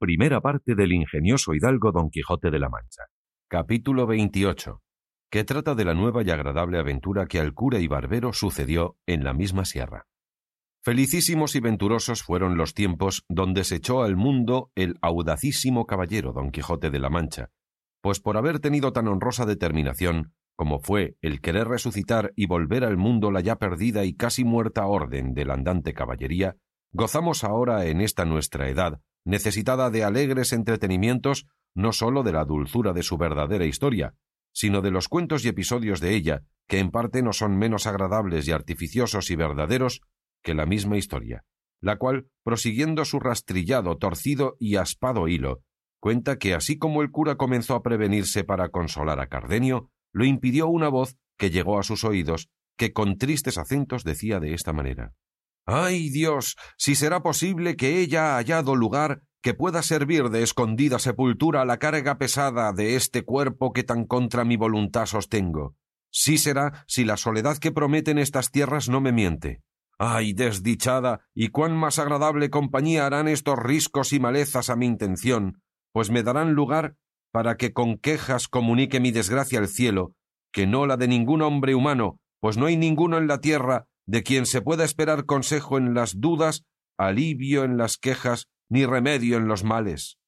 Primera parte del ingenioso hidalgo Don Quijote de la Mancha. Capítulo 28. Que trata de la nueva y agradable aventura que al cura y barbero sucedió en la misma sierra. Felicísimos y venturosos fueron los tiempos donde se echó al mundo el audacísimo caballero Don Quijote de la Mancha, pues por haber tenido tan honrosa determinación como fue el querer resucitar y volver al mundo la ya perdida y casi muerta orden de la andante caballería, gozamos ahora en esta nuestra edad necesitada de alegres entretenimientos no sólo de la dulzura de su verdadera historia, sino de los cuentos y episodios de ella, que en parte no son menos agradables y artificiosos y verdaderos que la misma historia, la cual, prosiguiendo su rastrillado, torcido y aspado hilo, cuenta que así como el cura comenzó a prevenirse para consolar a Cardenio, lo impidió una voz que llegó a sus oídos, que con tristes acentos decía de esta manera Ay Dios, si será posible que ella ha hallado lugar que pueda servir de escondida sepultura a la carga pesada de este cuerpo que tan contra mi voluntad sostengo. Sí será si la soledad que prometen estas tierras no me miente. Ay, desdichada, y cuán más agradable compañía harán estos riscos y malezas a mi intención, pues me darán lugar para que con quejas comunique mi desgracia al cielo, que no la de ningún hombre humano, pues no hay ninguno en la tierra de quien se pueda esperar consejo en las dudas, alivio en las quejas, ni remedio en los males.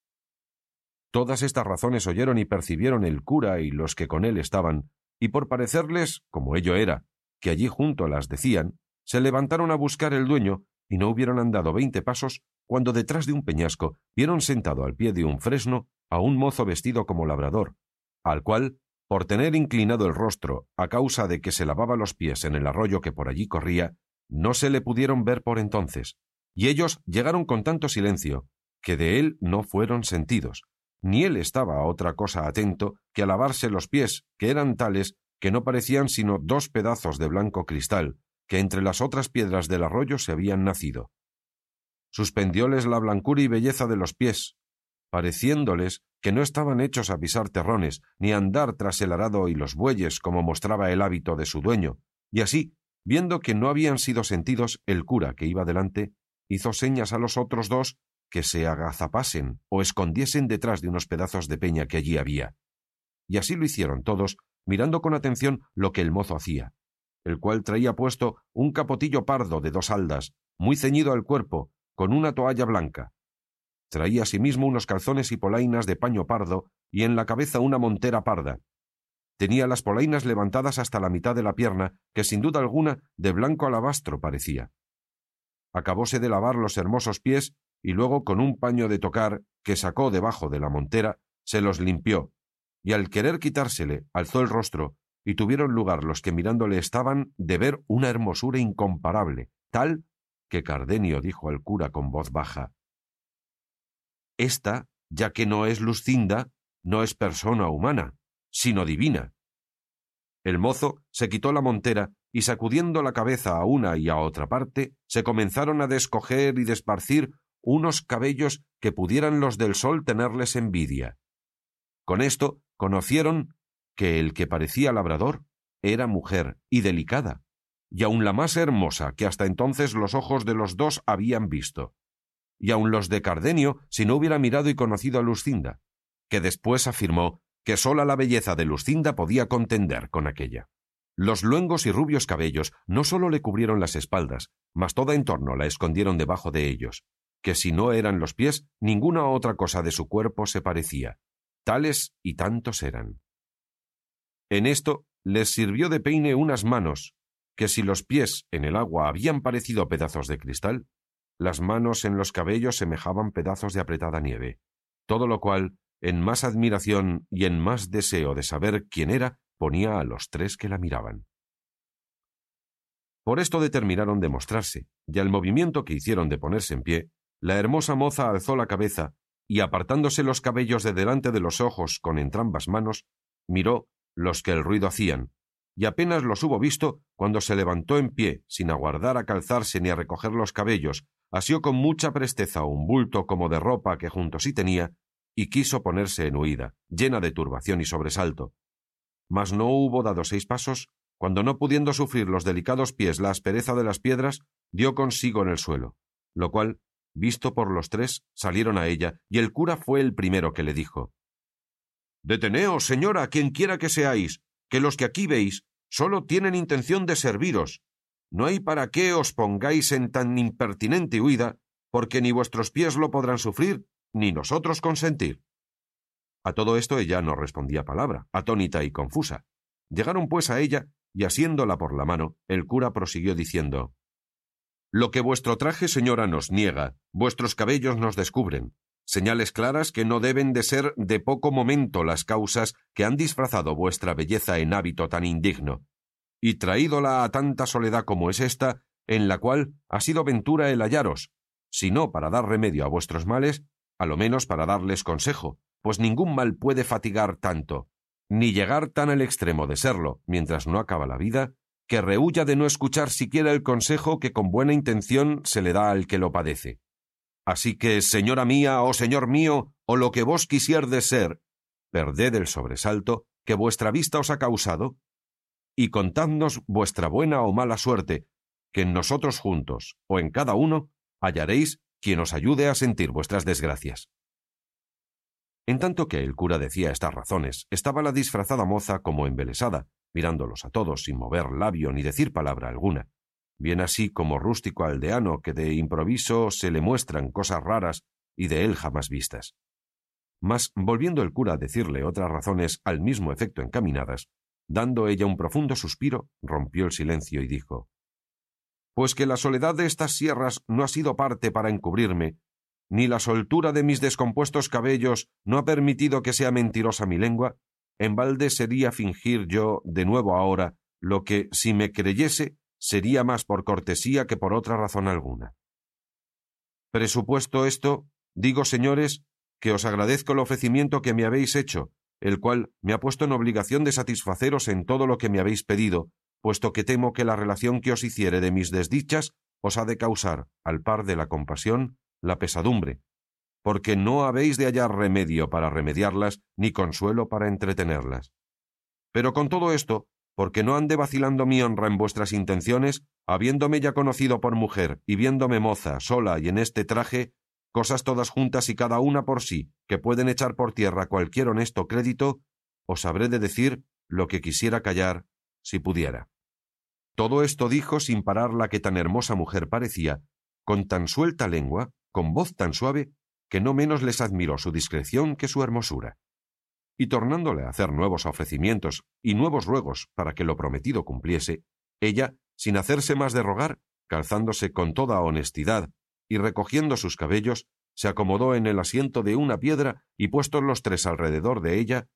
Todas estas razones oyeron y percibieron el cura y los que con él estaban, y por parecerles, como ello era, que allí junto las decían, se levantaron a buscar el dueño, y no hubieron andado veinte pasos, cuando detrás de un peñasco vieron sentado al pie de un fresno a un mozo vestido como labrador, al cual por tener inclinado el rostro a causa de que se lavaba los pies en el arroyo que por allí corría, no se le pudieron ver por entonces, y ellos llegaron con tanto silencio que de él no fueron sentidos, ni él estaba a otra cosa atento que a lavarse los pies, que eran tales que no parecían sino dos pedazos de blanco cristal, que entre las otras piedras del arroyo se habían nacido. Suspendióles la blancura y belleza de los pies, pareciéndoles que no estaban hechos a pisar terrones, ni a andar tras el arado y los bueyes como mostraba el hábito de su dueño, y así, viendo que no habían sido sentidos, el cura que iba delante hizo señas a los otros dos que se agazapasen o escondiesen detrás de unos pedazos de peña que allí había. Y así lo hicieron todos, mirando con atención lo que el mozo hacía, el cual traía puesto un capotillo pardo de dos haldas, muy ceñido al cuerpo, con una toalla blanca, Traía asimismo unos calzones y polainas de paño pardo y en la cabeza una montera parda. Tenía las polainas levantadas hasta la mitad de la pierna, que sin duda alguna de blanco alabastro parecía. Acabóse de lavar los hermosos pies y luego con un paño de tocar que sacó debajo de la montera, se los limpió, y al querer quitársele, alzó el rostro, y tuvieron lugar los que mirándole estaban de ver una hermosura incomparable, tal que Cardenio dijo al cura con voz baja esta, ya que no es Lucinda, no es persona humana, sino divina. El mozo se quitó la montera y sacudiendo la cabeza a una y a otra parte, se comenzaron a descoger y desparcir unos cabellos que pudieran los del sol tenerles envidia. Con esto conocieron que el que parecía labrador era mujer y delicada, y aun la más hermosa que hasta entonces los ojos de los dos habían visto y aun los de Cardenio si no hubiera mirado y conocido a Lucinda, que después afirmó que sola la belleza de Lucinda podía contender con aquella. Los luengos y rubios cabellos no sólo le cubrieron las espaldas, mas toda en torno la escondieron debajo de ellos, que si no eran los pies, ninguna otra cosa de su cuerpo se parecía. Tales y tantos eran. En esto les sirvió de peine unas manos, que si los pies en el agua habían parecido pedazos de cristal, las manos en los cabellos semejaban pedazos de apretada nieve, todo lo cual, en más admiración y en más deseo de saber quién era, ponía a los tres que la miraban. Por esto determinaron de mostrarse, y al movimiento que hicieron de ponerse en pie, la hermosa moza alzó la cabeza y apartándose los cabellos de delante de los ojos con entrambas manos, miró los que el ruido hacían, y apenas los hubo visto cuando se levantó en pie, sin aguardar a calzarse ni a recoger los cabellos, asió con mucha presteza un bulto como de ropa que junto sí tenía, y quiso ponerse en huida, llena de turbación y sobresalto. Mas no hubo dado seis pasos, cuando no pudiendo sufrir los delicados pies la aspereza de las piedras, dio consigo en el suelo, lo cual, visto por los tres, salieron a ella, y el cura fue el primero que le dijo Deteneos, señora, quien quiera que seáis, que los que aquí veis sólo tienen intención de serviros. No hay para qué os pongáis en tan impertinente huida, porque ni vuestros pies lo podrán sufrir, ni nosotros consentir. A todo esto ella no respondía palabra, atónita y confusa. Llegaron pues a ella, y asiéndola por la mano, el cura prosiguió diciendo Lo que vuestro traje, señora, nos niega, vuestros cabellos nos descubren, señales claras que no deben de ser de poco momento las causas que han disfrazado vuestra belleza en hábito tan indigno, y traídola a tanta soledad como es esta, en la cual ha sido ventura el hallaros, si no para dar remedio a vuestros males, a lo menos para darles consejo, pues ningún mal puede fatigar tanto, ni llegar tan al extremo de serlo, mientras no acaba la vida, que rehuya de no escuchar siquiera el consejo que con buena intención se le da al que lo padece. Así que, señora mía, o señor mío, o lo que vos quisierdes ser, perded el sobresalto que vuestra vista os ha causado, y contadnos vuestra buena o mala suerte, que en nosotros juntos, o en cada uno, hallaréis quien os ayude a sentir vuestras desgracias. En tanto que el cura decía estas razones, estaba la disfrazada moza como embelesada, mirándolos a todos sin mover labio ni decir palabra alguna bien así como rústico aldeano que de improviso se le muestran cosas raras y de él jamás vistas. Mas, volviendo el cura a decirle otras razones al mismo efecto encaminadas, dando ella un profundo suspiro, rompió el silencio y dijo Pues que la soledad de estas sierras no ha sido parte para encubrirme, ni la soltura de mis descompuestos cabellos no ha permitido que sea mentirosa mi lengua, en balde sería fingir yo de nuevo ahora lo que, si me creyese, sería más por cortesía que por otra razón alguna. Presupuesto esto, digo, señores, que os agradezco el ofrecimiento que me habéis hecho, el cual me ha puesto en obligación de satisfaceros en todo lo que me habéis pedido, puesto que temo que la relación que os hiciere de mis desdichas os ha de causar, al par de la compasión, la pesadumbre, porque no habéis de hallar remedio para remediarlas, ni consuelo para entretenerlas. Pero con todo esto, porque no ande vacilando mi honra en vuestras intenciones, habiéndome ya conocido por mujer y viéndome moza, sola y en este traje, cosas todas juntas y cada una por sí, que pueden echar por tierra cualquier honesto crédito, os habré de decir lo que quisiera callar, si pudiera. Todo esto dijo sin parar la que tan hermosa mujer parecía, con tan suelta lengua, con voz tan suave, que no menos les admiró su discreción que su hermosura y tornándole a hacer nuevos ofrecimientos y nuevos ruegos para que lo prometido cumpliese, ella, sin hacerse más de rogar, calzándose con toda honestidad y recogiendo sus cabellos, se acomodó en el asiento de una piedra y puestos los tres alrededor de ella,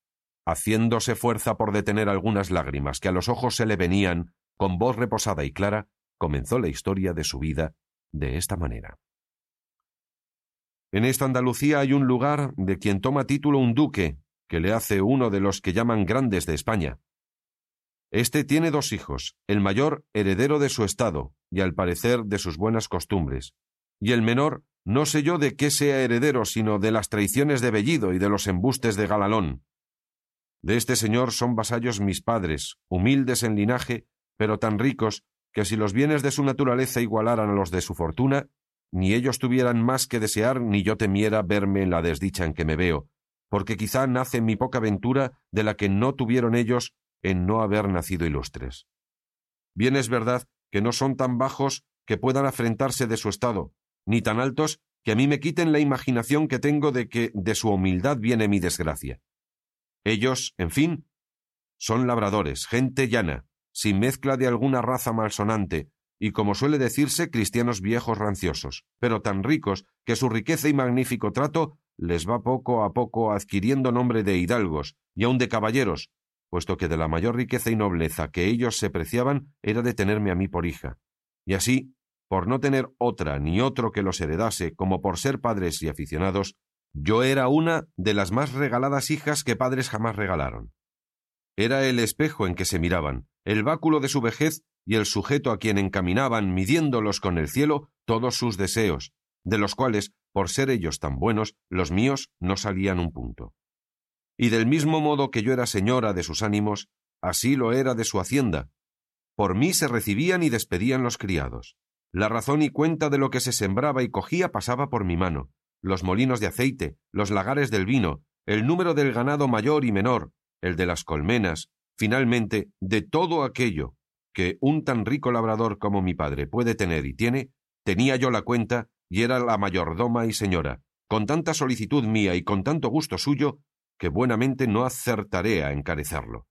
haciéndose fuerza por detener algunas lágrimas que a los ojos se le venían, con voz reposada y clara, comenzó la historia de su vida de esta manera. En esta Andalucía hay un lugar de quien toma título un duque, que le hace uno de los que llaman grandes de España. Este tiene dos hijos, el mayor heredero de su estado y al parecer de sus buenas costumbres, y el menor no sé yo de qué sea heredero, sino de las traiciones de Bellido y de los embustes de Galalón. De este señor son vasallos mis padres, humildes en linaje, pero tan ricos que si los bienes de su naturaleza igualaran a los de su fortuna, ni ellos tuvieran más que desear, ni yo temiera verme en la desdicha en que me veo, porque quizá nace mi poca ventura de la que no tuvieron ellos en no haber nacido ilustres. Bien es verdad que no son tan bajos que puedan afrentarse de su estado, ni tan altos que a mí me quiten la imaginación que tengo de que de su humildad viene mi desgracia. Ellos, en fin, son labradores, gente llana, sin mezcla de alguna raza malsonante, y como suele decirse, cristianos viejos ranciosos, pero tan ricos que su riqueza y magnífico trato les va poco a poco adquiriendo nombre de hidalgos y aun de caballeros, puesto que de la mayor riqueza y nobleza que ellos se preciaban era de tenerme a mí por hija. Y así, por no tener otra ni otro que los heredase, como por ser padres y aficionados, yo era una de las más regaladas hijas que padres jamás regalaron. Era el espejo en que se miraban, el báculo de su vejez y el sujeto a quien encaminaban, midiéndolos con el cielo, todos sus deseos, de los cuales, por ser ellos tan buenos, los míos no salían un punto. Y del mismo modo que yo era señora de sus ánimos, así lo era de su hacienda. Por mí se recibían y despedían los criados. La razón y cuenta de lo que se sembraba y cogía pasaba por mi mano, los molinos de aceite, los lagares del vino, el número del ganado mayor y menor, el de las colmenas, finalmente, de todo aquello que un tan rico labrador como mi padre puede tener y tiene, tenía yo la cuenta y era la mayordoma y señora, con tanta solicitud mía y con tanto gusto suyo, que buenamente no acertaré a encarecerlo.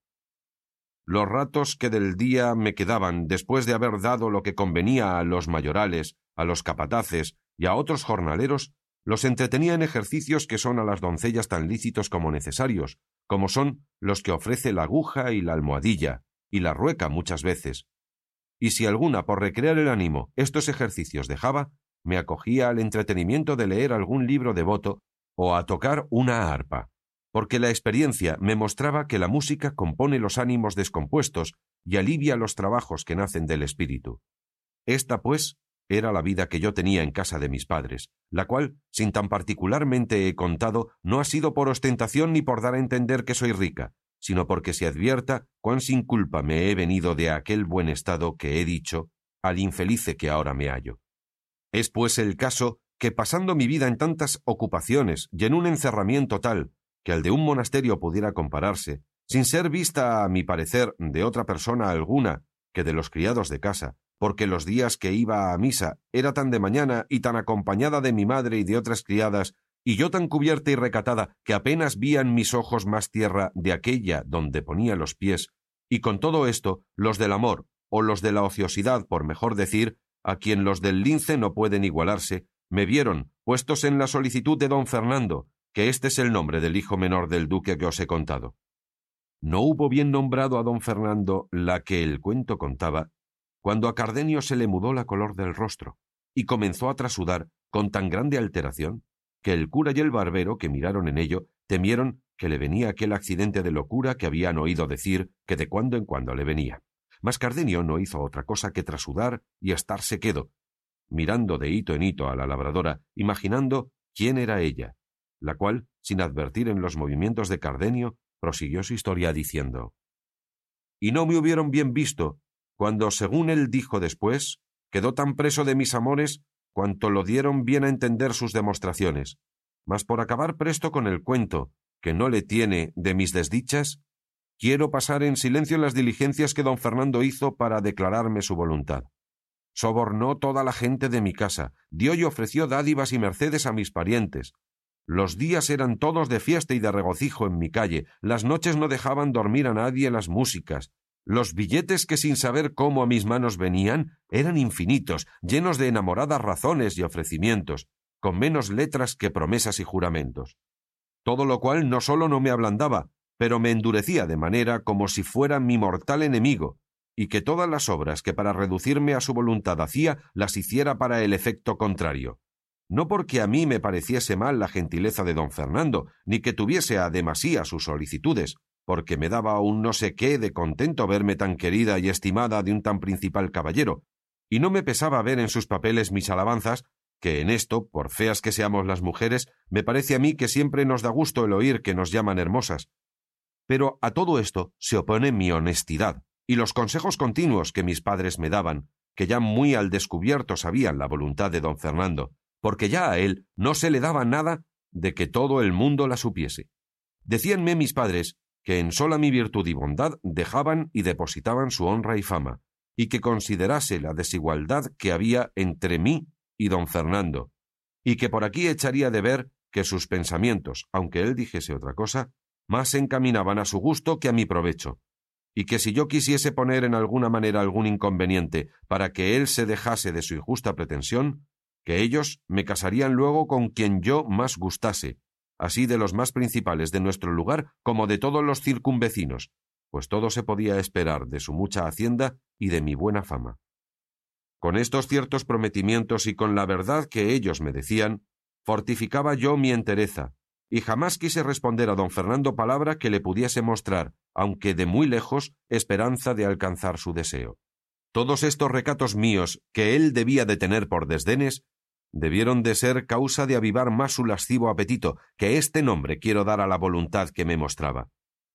Los ratos que del día me quedaban después de haber dado lo que convenía a los mayorales, a los capataces y a otros jornaleros, los entretenía en ejercicios que son a las doncellas tan lícitos como necesarios, como son los que ofrece la aguja y la almohadilla, y la rueca muchas veces. Y si alguna, por recrear el ánimo, estos ejercicios dejaba, me acogía al entretenimiento de leer algún libro devoto o a tocar una arpa, porque la experiencia me mostraba que la música compone los ánimos descompuestos y alivia los trabajos que nacen del espíritu. Esta, pues, era la vida que yo tenía en casa de mis padres, la cual, sin tan particularmente he contado, no ha sido por ostentación ni por dar a entender que soy rica, sino porque se advierta cuán sin culpa me he venido de aquel buen estado que he dicho al infelice que ahora me hallo. Es pues el caso que pasando mi vida en tantas ocupaciones y en un encerramiento tal que al de un monasterio pudiera compararse, sin ser vista, a mi parecer, de otra persona alguna que de los criados de casa, porque los días que iba a misa era tan de mañana y tan acompañada de mi madre y de otras criadas, y yo tan cubierta y recatada que apenas vían mis ojos más tierra de aquella donde ponía los pies, y con todo esto los del amor, o los de la ociosidad, por mejor decir, a quien los del lince no pueden igualarse, me vieron, puestos en la solicitud de don Fernando, que este es el nombre del hijo menor del duque que os he contado. No hubo bien nombrado a don Fernando la que el cuento contaba, cuando a Cardenio se le mudó la color del rostro, y comenzó a trasudar con tan grande alteración, que el cura y el barbero que miraron en ello temieron que le venía aquel accidente de locura que habían oído decir que de cuando en cuando le venía. Mas Cardenio no hizo otra cosa que trasudar y estarse quedo, mirando de hito en hito a la labradora, imaginando quién era ella, la cual, sin advertir en los movimientos de Cardenio, prosiguió su historia diciendo Y no me hubieron bien visto cuando, según él dijo después, quedó tan preso de mis amores cuanto lo dieron bien a entender sus demostraciones. Mas por acabar presto con el cuento, que no le tiene de mis desdichas, quiero pasar en silencio las diligencias que don Fernando hizo para declararme su voluntad. Sobornó toda la gente de mi casa, dio y ofreció dádivas y mercedes a mis parientes. Los días eran todos de fiesta y de regocijo en mi calle, las noches no dejaban dormir a nadie las músicas, los billetes que sin saber cómo a mis manos venían eran infinitos, llenos de enamoradas razones y ofrecimientos, con menos letras que promesas y juramentos. Todo lo cual no sólo no me ablandaba, pero me endurecía de manera como si fuera mi mortal enemigo, y que todas las obras que para reducirme a su voluntad hacía las hiciera para el efecto contrario. No porque a mí me pareciese mal la gentileza de don Fernando, ni que tuviese a demasía sus solicitudes, porque me daba un no sé qué de contento verme tan querida y estimada de un tan principal caballero, y no me pesaba ver en sus papeles mis alabanzas, que en esto, por feas que seamos las mujeres, me parece a mí que siempre nos da gusto el oír que nos llaman hermosas. Pero a todo esto se opone mi honestidad, y los consejos continuos que mis padres me daban, que ya muy al descubierto sabían la voluntad de don Fernando, porque ya a él no se le daba nada de que todo el mundo la supiese. Decíanme mis padres que en sola mi virtud y bondad dejaban y depositaban su honra y fama, y que considerase la desigualdad que había entre mí y don Fernando, y que por aquí echaría de ver que sus pensamientos, aunque él dijese otra cosa, más se encaminaban a su gusto que a mi provecho, y que si yo quisiese poner en alguna manera algún inconveniente para que él se dejase de su injusta pretensión, que ellos me casarían luego con quien yo más gustase, así de los más principales de nuestro lugar como de todos los circunvecinos, pues todo se podía esperar de su mucha hacienda y de mi buena fama. Con estos ciertos prometimientos y con la verdad que ellos me decían, fortificaba yo mi entereza, y jamás quise responder a don Fernando palabra que le pudiese mostrar, aunque de muy lejos, esperanza de alcanzar su deseo. Todos estos recatos míos, que él debía de tener por desdenes, debieron de ser causa de avivar más su lascivo apetito, que este nombre quiero dar a la voluntad que me mostraba,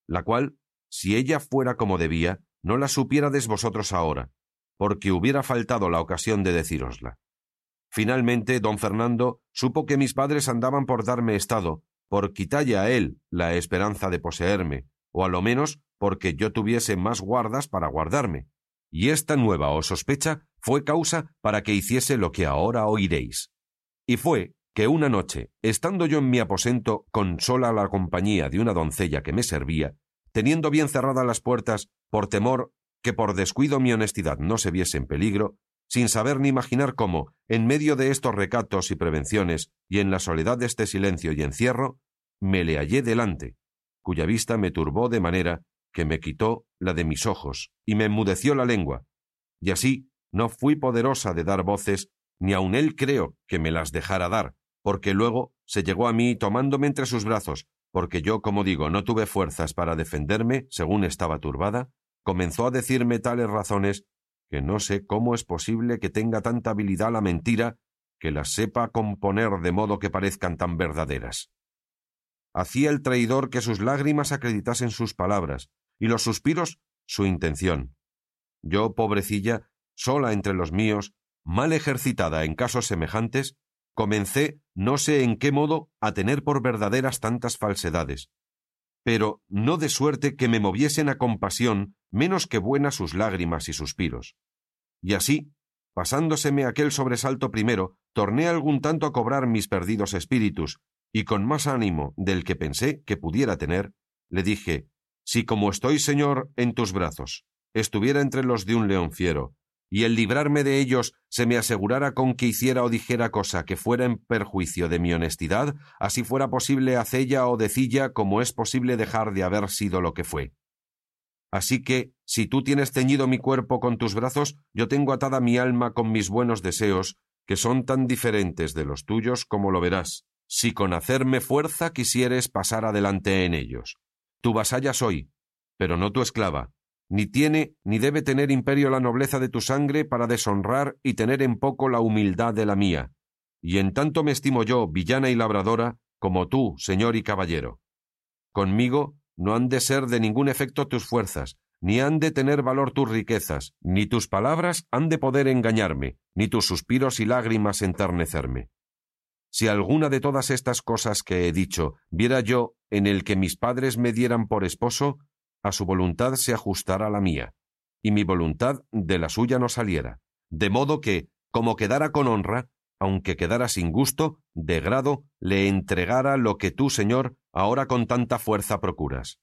la cual, si ella fuera como debía, no la supiérades vosotros ahora, porque hubiera faltado la ocasión de decírosla. Finalmente, don Fernando supo que mis padres andaban por darme estado, por quitalle a él la esperanza de poseerme, o a lo menos porque yo tuviese más guardas para guardarme, y esta nueva o sospecha fue causa para que hiciese lo que ahora oiréis. Y fue que una noche, estando yo en mi aposento con sola la compañía de una doncella que me servía, teniendo bien cerradas las puertas por temor que por descuido mi honestidad no se viese en peligro, sin saber ni imaginar cómo, en medio de estos recatos y prevenciones, y en la soledad de este silencio y encierro, me le hallé delante, cuya vista me turbó de manera que me quitó la de mis ojos y me enmudeció la lengua, y así no fui poderosa de dar voces, ni aun él creo que me las dejara dar, porque luego se llegó a mí tomándome entre sus brazos, porque yo, como digo, no tuve fuerzas para defenderme, según estaba turbada, comenzó a decirme tales razones que no sé cómo es posible que tenga tanta habilidad la mentira que las sepa componer de modo que parezcan tan verdaderas. Hacía el traidor que sus lágrimas acreditasen sus palabras, y los suspiros su intención. Yo, pobrecilla, sola entre los míos, mal ejercitada en casos semejantes, comencé, no sé en qué modo, a tener por verdaderas tantas falsedades, pero no de suerte que me moviesen a compasión menos que buenas sus lágrimas y suspiros. Y así, pasándoseme aquel sobresalto primero, torné algún tanto a cobrar mis perdidos espíritus, y con más ánimo del que pensé que pudiera tener, le dije Si como estoy, Señor, en tus brazos, estuviera entre los de un león fiero, y el librarme de ellos se me asegurara con que hiciera o dijera cosa que fuera en perjuicio de mi honestidad, así fuera posible hacella o decilla como es posible dejar de haber sido lo que fue. Así que, si tú tienes ceñido mi cuerpo con tus brazos, yo tengo atada mi alma con mis buenos deseos, que son tan diferentes de los tuyos como lo verás, si con hacerme fuerza quisieres pasar adelante en ellos. Tu vasalla soy, pero no tu esclava, ni tiene ni debe tener imperio la nobleza de tu sangre para deshonrar y tener en poco la humildad de la mía. Y en tanto me estimo yo, villana y labradora, como tú, señor y caballero. Conmigo no han de ser de ningún efecto tus fuerzas, ni han de tener valor tus riquezas, ni tus palabras han de poder engañarme, ni tus suspiros y lágrimas enternecerme. Si alguna de todas estas cosas que he dicho viera yo en el que mis padres me dieran por esposo, a su voluntad se ajustara la mía, y mi voluntad de la suya no saliera, de modo que, como quedara con honra, aunque quedara sin gusto, de grado, le entregara lo que tú, Señor, ahora con tanta fuerza procuras.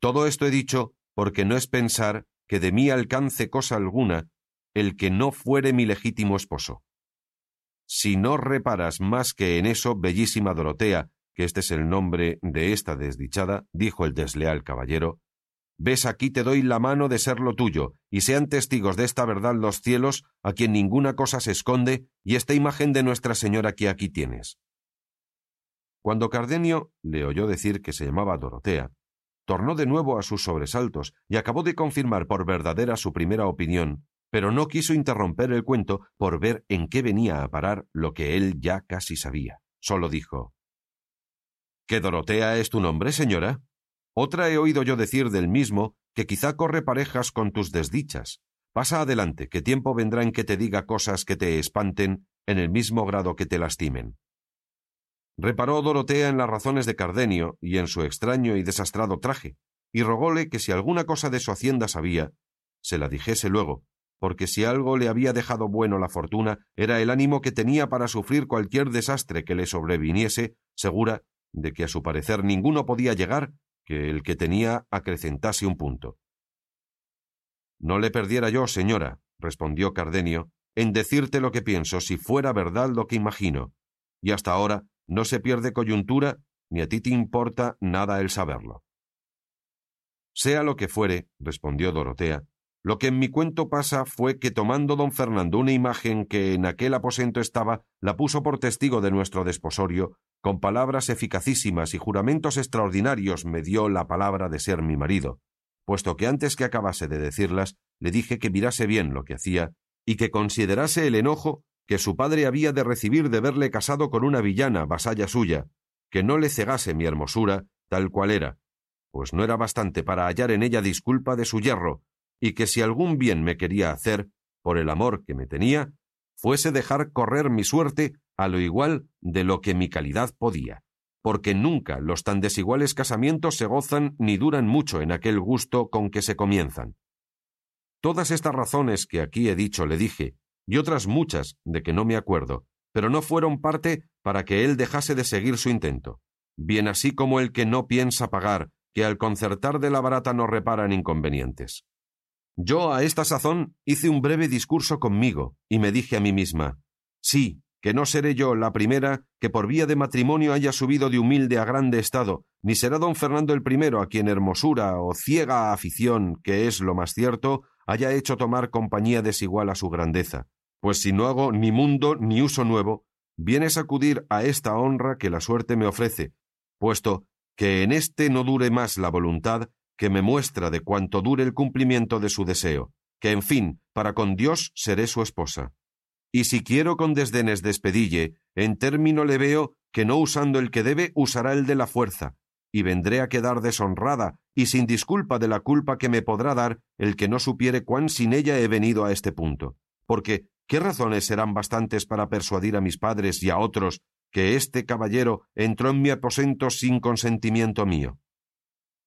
Todo esto he dicho porque no es pensar que de mí alcance cosa alguna el que no fuere mi legítimo esposo. Si no reparas más que en eso, bellísima Dorotea, que este es el nombre de esta desdichada, dijo el desleal caballero, ves aquí te doy la mano de ser lo tuyo, y sean testigos de esta verdad los cielos, a quien ninguna cosa se esconde, y esta imagen de Nuestra Señora que aquí tienes. Cuando Cardenio le oyó decir que se llamaba Dorotea, tornó de nuevo a sus sobresaltos y acabó de confirmar por verdadera su primera opinión, pero no quiso interromper el cuento por ver en qué venía a parar lo que él ya casi sabía. Solo dijo ¿Que Dorotea es tu nombre, señora? Otra he oído yo decir del mismo que quizá corre parejas con tus desdichas. Pasa adelante, que tiempo vendrá en que te diga cosas que te espanten en el mismo grado que te lastimen. Reparó Dorotea en las razones de Cardenio y en su extraño y desastrado traje, y rogóle que si alguna cosa de su hacienda sabía, se la dijese luego, porque si algo le había dejado bueno la fortuna era el ánimo que tenía para sufrir cualquier desastre que le sobreviniese, segura de que a su parecer ninguno podía llegar que el que tenía acrecentase un punto. No le perdiera yo, señora, respondió Cardenio, en decirte lo que pienso si fuera verdad lo que imagino, y hasta ahora no se pierde coyuntura ni a ti te importa nada el saberlo. Sea lo que fuere, respondió Dorotea, lo que en mi cuento pasa fue que tomando don Fernando una imagen que en aquel aposento estaba, la puso por testigo de nuestro desposorio, con palabras eficacísimas y juramentos extraordinarios me dio la palabra de ser mi marido, puesto que antes que acabase de decirlas, le dije que mirase bien lo que hacía y que considerase el enojo que su padre había de recibir de verle casado con una villana, vasalla suya, que no le cegase mi hermosura, tal cual era, pues no era bastante para hallar en ella disculpa de su yerro, y que si algún bien me quería hacer, por el amor que me tenía, fuese dejar correr mi suerte a lo igual de lo que mi calidad podía, porque nunca los tan desiguales casamientos se gozan ni duran mucho en aquel gusto con que se comienzan. Todas estas razones que aquí he dicho le dije, y otras muchas de que no me acuerdo, pero no fueron parte para que él dejase de seguir su intento, bien así como el que no piensa pagar, que al concertar de la barata no reparan inconvenientes. Yo a esta sazón hice un breve discurso conmigo, y me dije a mí misma Sí, que no seré yo la primera que por vía de matrimonio haya subido de humilde a grande estado, ni será don Fernando el primero a quien hermosura o ciega afición, que es lo más cierto, haya hecho tomar compañía desigual a su grandeza. Pues si no hago ni mundo ni uso nuevo, viene sacudir a esta honra que la suerte me ofrece, puesto que en éste no dure más la voluntad que me muestra de cuánto dure el cumplimiento de su deseo, que en fin, para con Dios seré su esposa. Y si quiero con desdenes despedille, en término le veo que no usando el que debe, usará el de la fuerza, y vendré a quedar deshonrada y sin disculpa de la culpa que me podrá dar el que no supiere cuán sin ella he venido a este punto. Porque, ¿qué razones serán bastantes para persuadir a mis padres y a otros que este caballero entró en mi aposento sin consentimiento mío?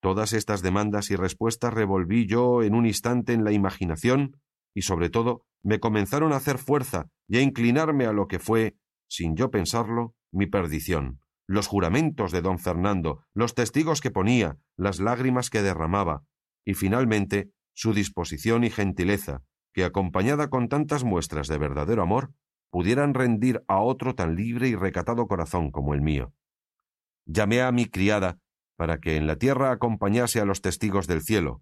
Todas estas demandas y respuestas revolví yo en un instante en la imaginación y sobre todo me comenzaron a hacer fuerza y a inclinarme a lo que fue, sin yo pensarlo, mi perdición. Los juramentos de don Fernando, los testigos que ponía, las lágrimas que derramaba, y finalmente su disposición y gentileza, que acompañada con tantas muestras de verdadero amor, pudieran rendir a otro tan libre y recatado corazón como el mío. Llamé a mi criada para que en la tierra acompañase a los testigos del cielo.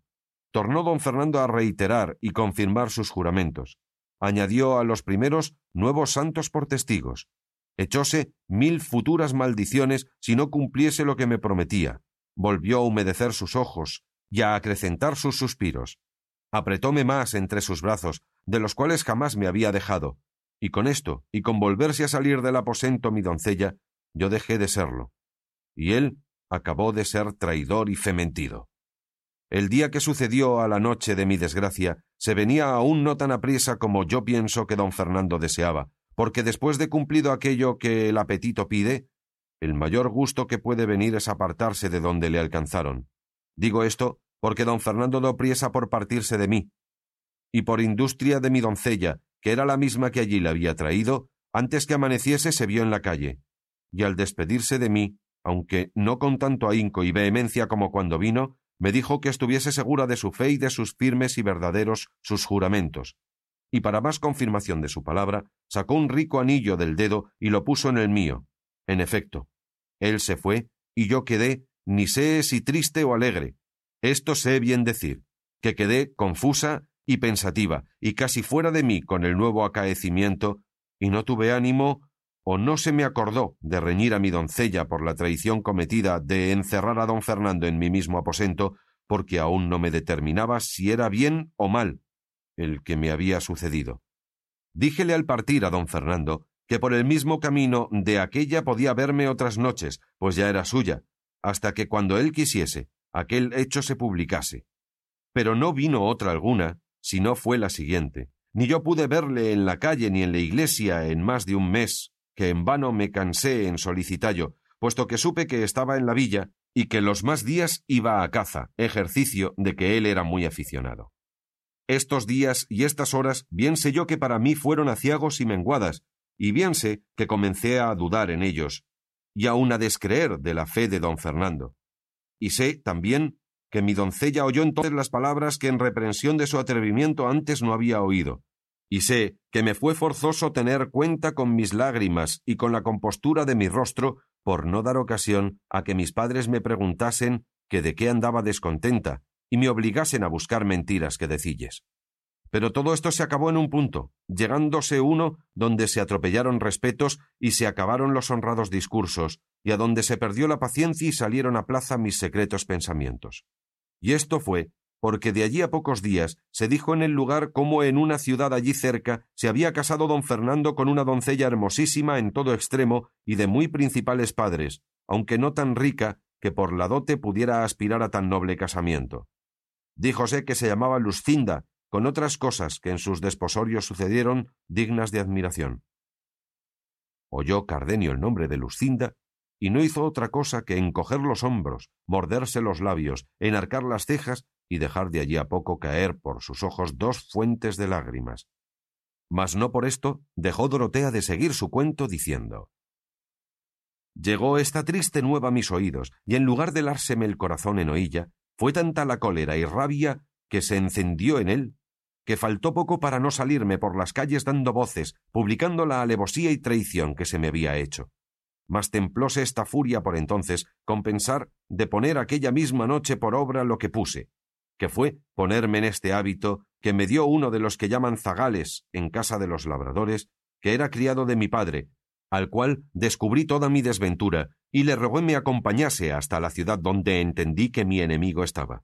Tornó don Fernando a reiterar y confirmar sus juramentos. Añadió a los primeros nuevos santos por testigos. Echóse mil futuras maldiciones si no cumpliese lo que me prometía. Volvió a humedecer sus ojos y a acrecentar sus suspiros. Apretóme más entre sus brazos, de los cuales jamás me había dejado, y con esto, y con volverse a salir del aposento mi doncella, yo dejé de serlo. Y él acabó de ser traidor y fementido. El día que sucedió a la noche de mi desgracia se venía aún no tan apriesa como yo pienso que don Fernando deseaba, porque después de cumplido aquello que el apetito pide, el mayor gusto que puede venir es apartarse de donde le alcanzaron. Digo esto porque don Fernando dio priesa por partirse de mí, y por industria de mi doncella, que era la misma que allí le había traído, antes que amaneciese se vio en la calle, y al despedirse de mí aunque no con tanto ahínco y vehemencia como cuando vino, me dijo que estuviese segura de su fe y de sus firmes y verdaderos sus juramentos. Y para más confirmación de su palabra, sacó un rico anillo del dedo y lo puso en el mío. En efecto, él se fue, y yo quedé, ni sé si triste o alegre. Esto sé bien decir, que quedé confusa y pensativa, y casi fuera de mí con el nuevo acaecimiento, y no tuve ánimo o no se me acordó de reñir a mi doncella por la traición cometida de encerrar a don Fernando en mi mismo aposento, porque aún no me determinaba si era bien o mal el que me había sucedido. Díjele al partir a don Fernando que por el mismo camino de aquella podía verme otras noches, pues ya era suya, hasta que cuando él quisiese, aquel hecho se publicase. Pero no vino otra alguna, si no fue la siguiente. Ni yo pude verle en la calle ni en la iglesia en más de un mes, que en vano me cansé en solicitallo, puesto que supe que estaba en la villa y que los más días iba a caza, ejercicio de que él era muy aficionado. Estos días y estas horas bien sé yo que para mí fueron aciagos y menguadas, y bien sé que comencé a dudar en ellos, y aun a descreer de la fe de don Fernando. Y sé también que mi doncella oyó entonces las palabras que en reprensión de su atrevimiento antes no había oído, y sé que me fue forzoso tener cuenta con mis lágrimas y con la compostura de mi rostro por no dar ocasión a que mis padres me preguntasen que de qué andaba descontenta, y me obligasen a buscar mentiras que decilles. Pero todo esto se acabó en un punto, llegándose uno donde se atropellaron respetos y se acabaron los honrados discursos, y a donde se perdió la paciencia y salieron a plaza mis secretos pensamientos. Y esto fue porque de allí a pocos días se dijo en el lugar cómo en una ciudad allí cerca se había casado don Fernando con una doncella hermosísima en todo extremo y de muy principales padres, aunque no tan rica que por la dote pudiera aspirar a tan noble casamiento. Díjose que se llamaba Luscinda, con otras cosas que en sus desposorios sucedieron dignas de admiración. Oyó Cardenio el nombre de Luscinda y no hizo otra cosa que encoger los hombros, morderse los labios, enarcar las cejas y dejar de allí a poco caer por sus ojos dos fuentes de lágrimas. Mas no por esto dejó Dorotea de seguir su cuento diciendo Llegó esta triste nueva a mis oídos, y en lugar de lárseme el corazón en oilla, fue tanta la cólera y rabia que se encendió en él, que faltó poco para no salirme por las calles dando voces, publicando la alevosía y traición que se me había hecho mas templóse esta furia por entonces con pensar de poner aquella misma noche por obra lo que puse, que fue ponerme en este hábito que me dio uno de los que llaman zagales en casa de los labradores, que era criado de mi padre, al cual descubrí toda mi desventura, y le rogué me acompañase hasta la ciudad donde entendí que mi enemigo estaba.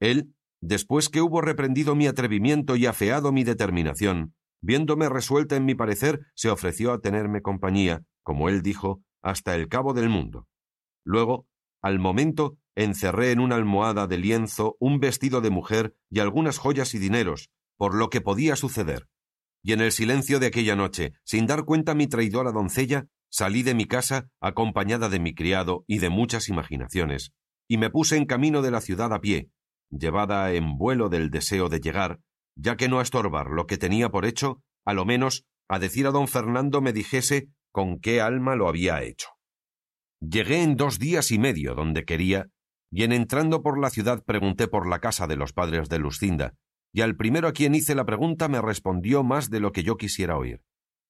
Él, después que hubo reprendido mi atrevimiento y afeado mi determinación, viéndome resuelta en mi parecer, se ofreció a tenerme compañía, como él dijo, hasta el cabo del mundo. Luego, al momento, encerré en una almohada de lienzo un vestido de mujer y algunas joyas y dineros, por lo que podía suceder. Y en el silencio de aquella noche, sin dar cuenta mi traidora doncella, salí de mi casa acompañada de mi criado y de muchas imaginaciones, y me puse en camino de la ciudad a pie, llevada en vuelo del deseo de llegar, ya que no a estorbar lo que tenía por hecho, a lo menos a decir a don Fernando me dijese con qué alma lo había hecho. Llegué en dos días y medio donde quería, y en entrando por la ciudad pregunté por la casa de los padres de Lucinda, y al primero a quien hice la pregunta me respondió más de lo que yo quisiera oír.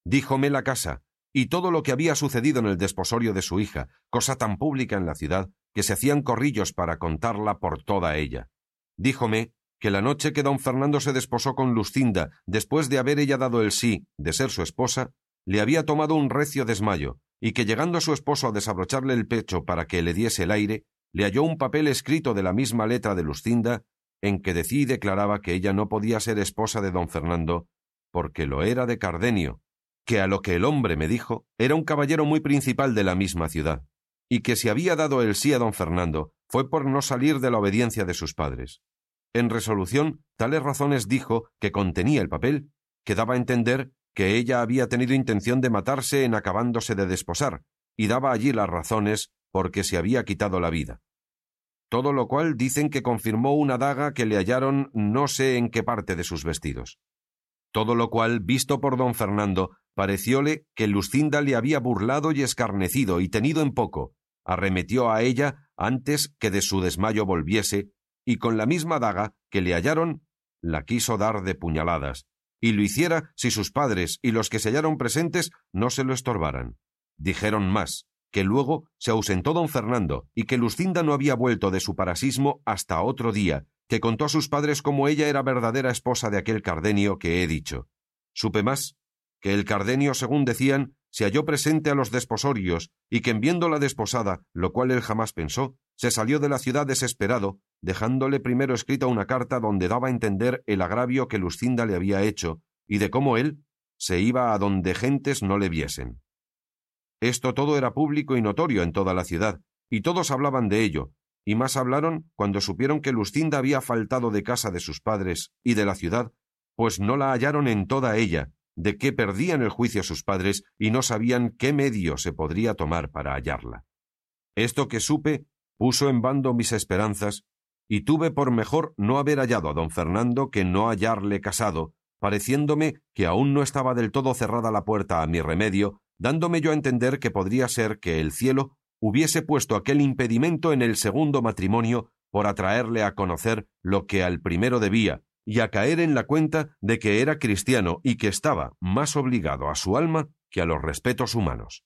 Díjome la casa, y todo lo que había sucedido en el desposorio de su hija, cosa tan pública en la ciudad, que se hacían corrillos para contarla por toda ella. Díjome que la noche que don Fernando se desposó con Lucinda, después de haber ella dado el sí de ser su esposa, le había tomado un recio desmayo, y que llegando a su esposo a desabrocharle el pecho para que le diese el aire, le halló un papel escrito de la misma letra de Lucinda, en que decía y declaraba que ella no podía ser esposa de don Fernando, porque lo era de Cardenio, que a lo que el hombre me dijo era un caballero muy principal de la misma ciudad, y que si había dado el sí a don Fernando fue por no salir de la obediencia de sus padres. En resolución, tales razones dijo que contenía el papel, que daba a entender que ella había tenido intención de matarse en acabándose de desposar, y daba allí las razones por que se había quitado la vida. Todo lo cual dicen que confirmó una daga que le hallaron no sé en qué parte de sus vestidos. Todo lo cual, visto por don Fernando, parecióle que Lucinda le había burlado y escarnecido y tenido en poco, arremetió a ella antes que de su desmayo volviese, y con la misma daga que le hallaron, la quiso dar de puñaladas, y lo hiciera si sus padres y los que se hallaron presentes no se lo estorbaran. Dijeron más, que luego se ausentó don Fernando y que Lucinda no había vuelto de su parasismo hasta otro día, que contó a sus padres cómo ella era verdadera esposa de aquel Cardenio que he dicho. Supe más, que el Cardenio, según decían, se halló presente a los desposorios y que en viéndola desposada, lo cual él jamás pensó, se salió de la ciudad desesperado dejándole primero escrita una carta donde daba a entender el agravio que Lucinda le había hecho y de cómo él se iba a donde gentes no le viesen. Esto todo era público y notorio en toda la ciudad, y todos hablaban de ello, y más hablaron cuando supieron que Lucinda había faltado de casa de sus padres y de la ciudad, pues no la hallaron en toda ella, de que perdían el juicio sus padres y no sabían qué medio se podría tomar para hallarla. Esto que supe puso en bando mis esperanzas y tuve por mejor no haber hallado a don Fernando que no hallarle casado, pareciéndome que aún no estaba del todo cerrada la puerta a mi remedio, dándome yo a entender que podría ser que el cielo hubiese puesto aquel impedimento en el segundo matrimonio por atraerle a conocer lo que al primero debía, y a caer en la cuenta de que era cristiano y que estaba más obligado a su alma que a los respetos humanos.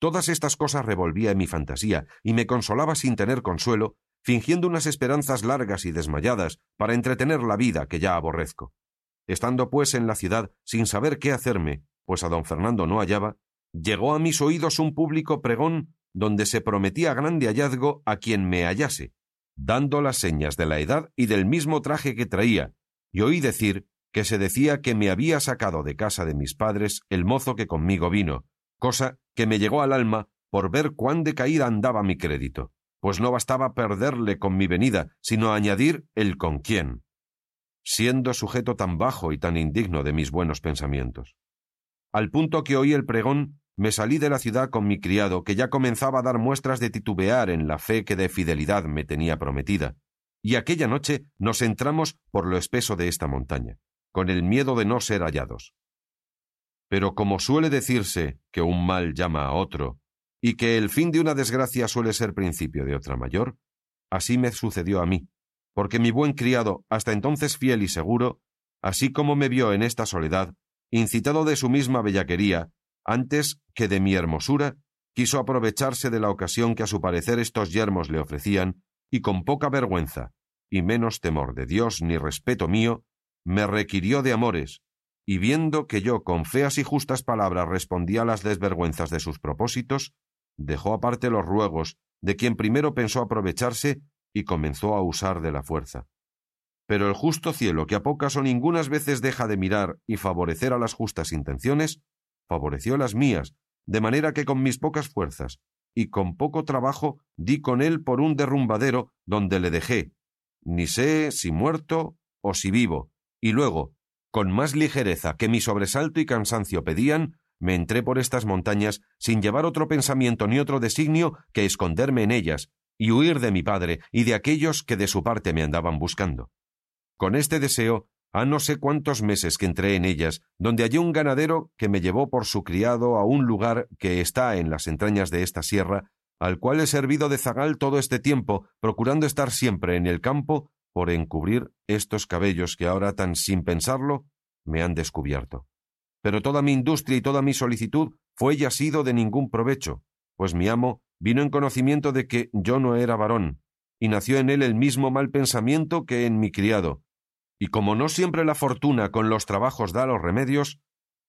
Todas estas cosas revolvía en mi fantasía y me consolaba sin tener consuelo fingiendo unas esperanzas largas y desmayadas para entretener la vida que ya aborrezco. Estando pues en la ciudad sin saber qué hacerme, pues a don Fernando no hallaba, llegó a mis oídos un público pregón donde se prometía grande hallazgo a quien me hallase, dando las señas de la edad y del mismo traje que traía, y oí decir que se decía que me había sacado de casa de mis padres el mozo que conmigo vino, cosa que me llegó al alma por ver cuán decaída andaba mi crédito, pues no bastaba perderle con mi venida, sino añadir el con quién, siendo sujeto tan bajo y tan indigno de mis buenos pensamientos. Al punto que oí el pregón, me salí de la ciudad con mi criado, que ya comenzaba a dar muestras de titubear en la fe que de fidelidad me tenía prometida, y aquella noche nos entramos por lo espeso de esta montaña, con el miedo de no ser hallados. Pero como suele decirse que un mal llama a otro, y que el fin de una desgracia suele ser principio de otra mayor, así me sucedió a mí, porque mi buen criado, hasta entonces fiel y seguro, así como me vio en esta soledad, incitado de su misma bellaquería, antes que de mi hermosura, quiso aprovecharse de la ocasión que a su parecer estos yermos le ofrecían, y con poca vergüenza, y menos temor de Dios ni respeto mío, me requirió de amores, y viendo que yo con feas y justas palabras respondía a las desvergüenzas de sus propósitos, dejó aparte los ruegos de quien primero pensó aprovecharse y comenzó a usar de la fuerza. Pero el justo cielo, que a pocas o ningunas veces deja de mirar y favorecer a las justas intenciones, favoreció las mías, de manera que con mis pocas fuerzas y con poco trabajo di con él por un derrumbadero donde le dejé, ni sé si muerto o si vivo, y luego, con más ligereza que mi sobresalto y cansancio pedían, me entré por estas montañas sin llevar otro pensamiento ni otro designio que esconderme en ellas y huir de mi padre y de aquellos que de su parte me andaban buscando. Con este deseo a no sé cuántos meses que entré en ellas, donde hallé un ganadero que me llevó por su criado a un lugar que está en las entrañas de esta sierra, al cual he servido de zagal todo este tiempo, procurando estar siempre en el campo por encubrir estos cabellos que ahora tan sin pensarlo me han descubierto. Pero toda mi industria y toda mi solicitud fue y ha sido de ningún provecho, pues mi amo vino en conocimiento de que yo no era varón, y nació en él el mismo mal pensamiento que en mi criado, y como no siempre la fortuna con los trabajos da los remedios,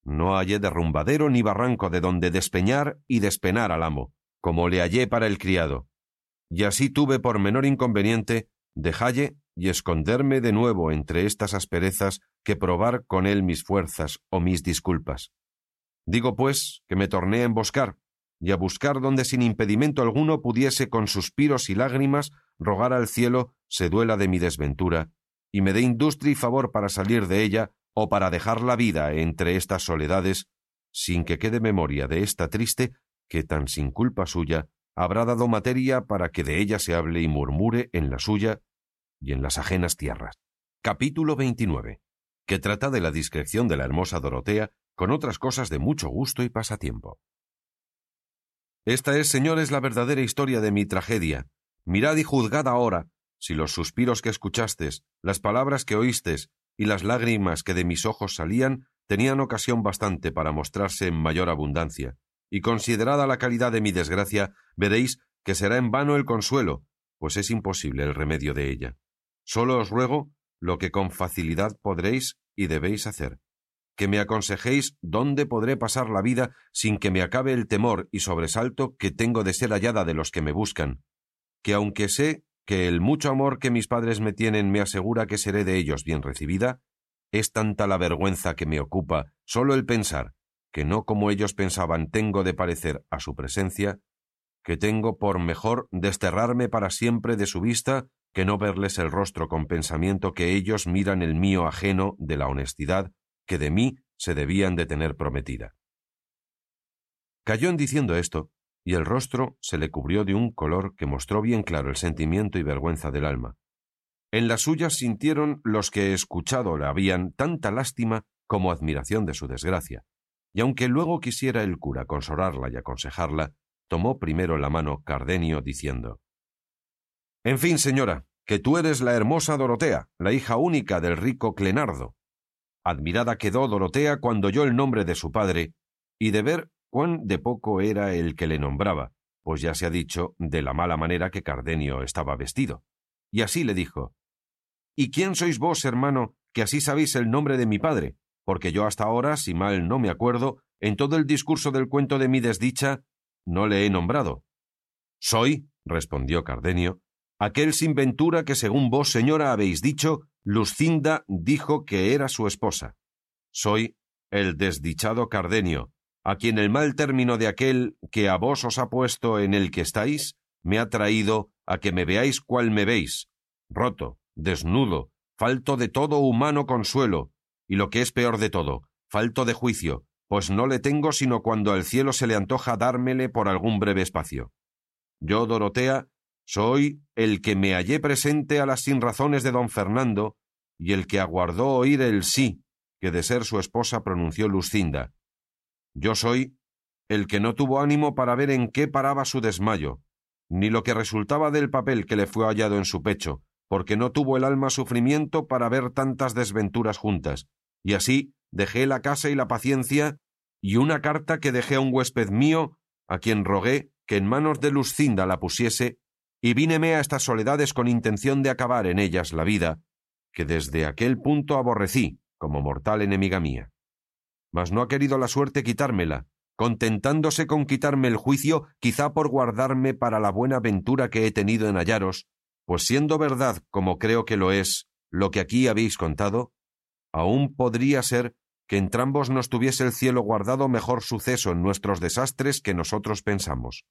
no hallé derrumbadero ni barranco de donde despeñar y despenar al amo, como le hallé para el criado. Y así tuve por menor inconveniente dejalle y esconderme de nuevo entre estas asperezas que probar con él mis fuerzas o mis disculpas. Digo, pues, que me torné a emboscar, y a buscar donde sin impedimento alguno pudiese con suspiros y lágrimas rogar al cielo se duela de mi desventura y me dé industria y favor para salir de ella o para dejar la vida entre estas soledades, sin que quede memoria de esta triste que tan sin culpa suya habrá dado materia para que de ella se hable y murmure en la suya y en las ajenas tierras. Capítulo 29, que trata de la discreción de la hermosa Dorotea con otras cosas de mucho gusto y pasatiempo. Esta es, señores, la verdadera historia de mi tragedia. Mirad y juzgad ahora si los suspiros que escuchastes, las palabras que oístes y las lágrimas que de mis ojos salían tenían ocasión bastante para mostrarse en mayor abundancia, y considerada la calidad de mi desgracia, veréis que será en vano el consuelo, pues es imposible el remedio de ella. Solo os ruego lo que con facilidad podréis y debéis hacer, que me aconsejéis dónde podré pasar la vida sin que me acabe el temor y sobresalto que tengo de ser hallada de los que me buscan, que aunque sé que el mucho amor que mis padres me tienen me asegura que seré de ellos bien recibida, es tanta la vergüenza que me ocupa solo el pensar que no como ellos pensaban tengo de parecer a su presencia, que tengo por mejor desterrarme para siempre de su vista que no verles el rostro con pensamiento que ellos miran el mío ajeno de la honestidad que de mí se debían de tener prometida. Cayó en diciendo esto, y el rostro se le cubrió de un color que mostró bien claro el sentimiento y vergüenza del alma. En las suyas sintieron los que escuchado la habían tanta lástima como admiración de su desgracia, y aunque luego quisiera el cura consolarla y aconsejarla, tomó primero la mano Cardenio diciendo En fin, señora, que tú eres la hermosa Dorotea, la hija única del rico Clenardo. Admirada quedó Dorotea cuando oyó el nombre de su padre, y de ver cuán de poco era el que le nombraba, pues ya se ha dicho de la mala manera que Cardenio estaba vestido. y así le dijo ¿Y quién sois vos, hermano, que así sabéis el nombre de mi padre? Porque yo hasta ahora, si mal no me acuerdo, en todo el discurso del cuento de mi desdicha, no le he nombrado. Soy, respondió Cardenio, aquel sin ventura que según vos, señora, habéis dicho, Lucinda dijo que era su esposa. Soy el desdichado Cardenio, a quien el mal término de aquel que a vos os ha puesto en el que estáis, me ha traído a que me veáis cual me veis, roto, desnudo, falto de todo humano consuelo, y lo que es peor de todo, falto de juicio, pues no le tengo sino cuando al cielo se le antoja dármele por algún breve espacio. Yo, Dorotea, soy el que me hallé presente a las sinrazones de don Fernando y el que aguardó oír el sí que de ser su esposa pronunció Lucinda. Yo soy el que no tuvo ánimo para ver en qué paraba su desmayo, ni lo que resultaba del papel que le fue hallado en su pecho, porque no tuvo el alma sufrimiento para ver tantas desventuras juntas, y así dejé la casa y la paciencia, y una carta que dejé a un huésped mío, a quien rogué que en manos de Lucinda la pusiese, y víneme a estas soledades con intención de acabar en ellas la vida, que desde aquel punto aborrecí, como mortal enemiga mía. Mas no ha querido la suerte quitármela, contentándose con quitarme el juicio, quizá por guardarme para la buena ventura que he tenido en hallaros, pues siendo verdad, como creo que lo es, lo que aquí habéis contado, aún podría ser que entrambos nos tuviese el cielo guardado mejor suceso en nuestros desastres que nosotros pensamos.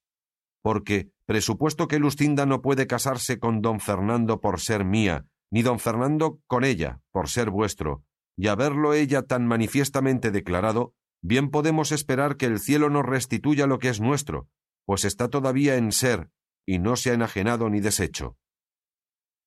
Porque, presupuesto que Lucinda no puede casarse con don Fernando por ser mía, ni don Fernando con ella por ser vuestro, y haberlo ella tan manifiestamente declarado, bien podemos esperar que el cielo nos restituya lo que es nuestro, pues está todavía en ser, y no se ha enajenado ni deshecho.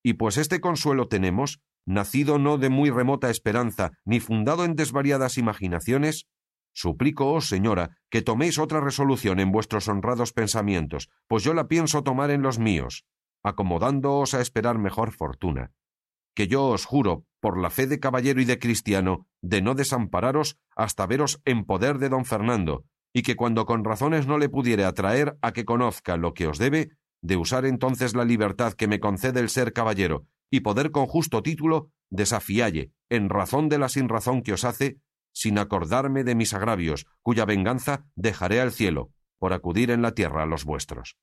Y pues este consuelo tenemos, nacido no de muy remota esperanza, ni fundado en desvariadas imaginaciones, suplico, oh señora, que toméis otra resolución en vuestros honrados pensamientos, pues yo la pienso tomar en los míos, acomodándoos a esperar mejor fortuna, que yo os juro, por la fe de caballero y de cristiano, de no desampararos hasta veros en poder de don Fernando, y que cuando con razones no le pudiere atraer a que conozca lo que os debe, de usar entonces la libertad que me concede el ser caballero, y poder con justo título desafialle, en razón de la sinrazón que os hace, sin acordarme de mis agravios, cuya venganza dejaré al cielo, por acudir en la tierra a los vuestros.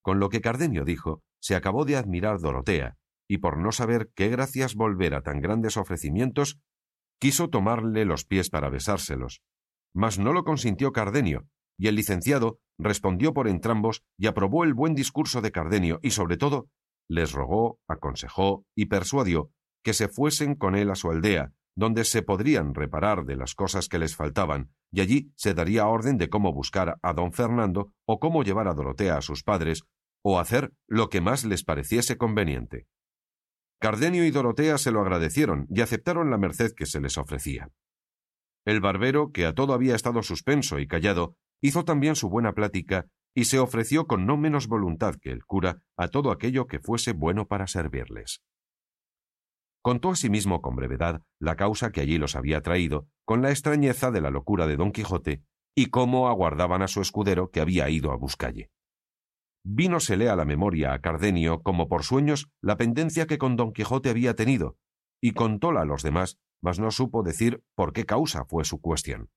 Con lo que Cardenio dijo, se acabó de admirar Dorotea, y por no saber qué gracias volver a tan grandes ofrecimientos, quiso tomarle los pies para besárselos. Mas no lo consintió Cardenio, y el licenciado respondió por entrambos y aprobó el buen discurso de Cardenio, y sobre todo les rogó, aconsejó y persuadió que se fuesen con él a su aldea, donde se podrían reparar de las cosas que les faltaban, y allí se daría orden de cómo buscar a don Fernando o cómo llevar a Dorotea a sus padres, o hacer lo que más les pareciese conveniente. Cardenio y Dorotea se lo agradecieron y aceptaron la merced que se les ofrecía. El barbero, que a todo había estado suspenso y callado, hizo también su buena plática y se ofreció con no menos voluntad que el cura a todo aquello que fuese bueno para servirles. Contó asimismo con brevedad la causa que allí los había traído, con la extrañeza de la locura de don Quijote, y cómo aguardaban a su escudero que había ido a buscalle. Vínosele a la memoria a Cardenio como por sueños la pendencia que con don Quijote había tenido, y contóla a los demás, mas no supo decir por qué causa fue su cuestión.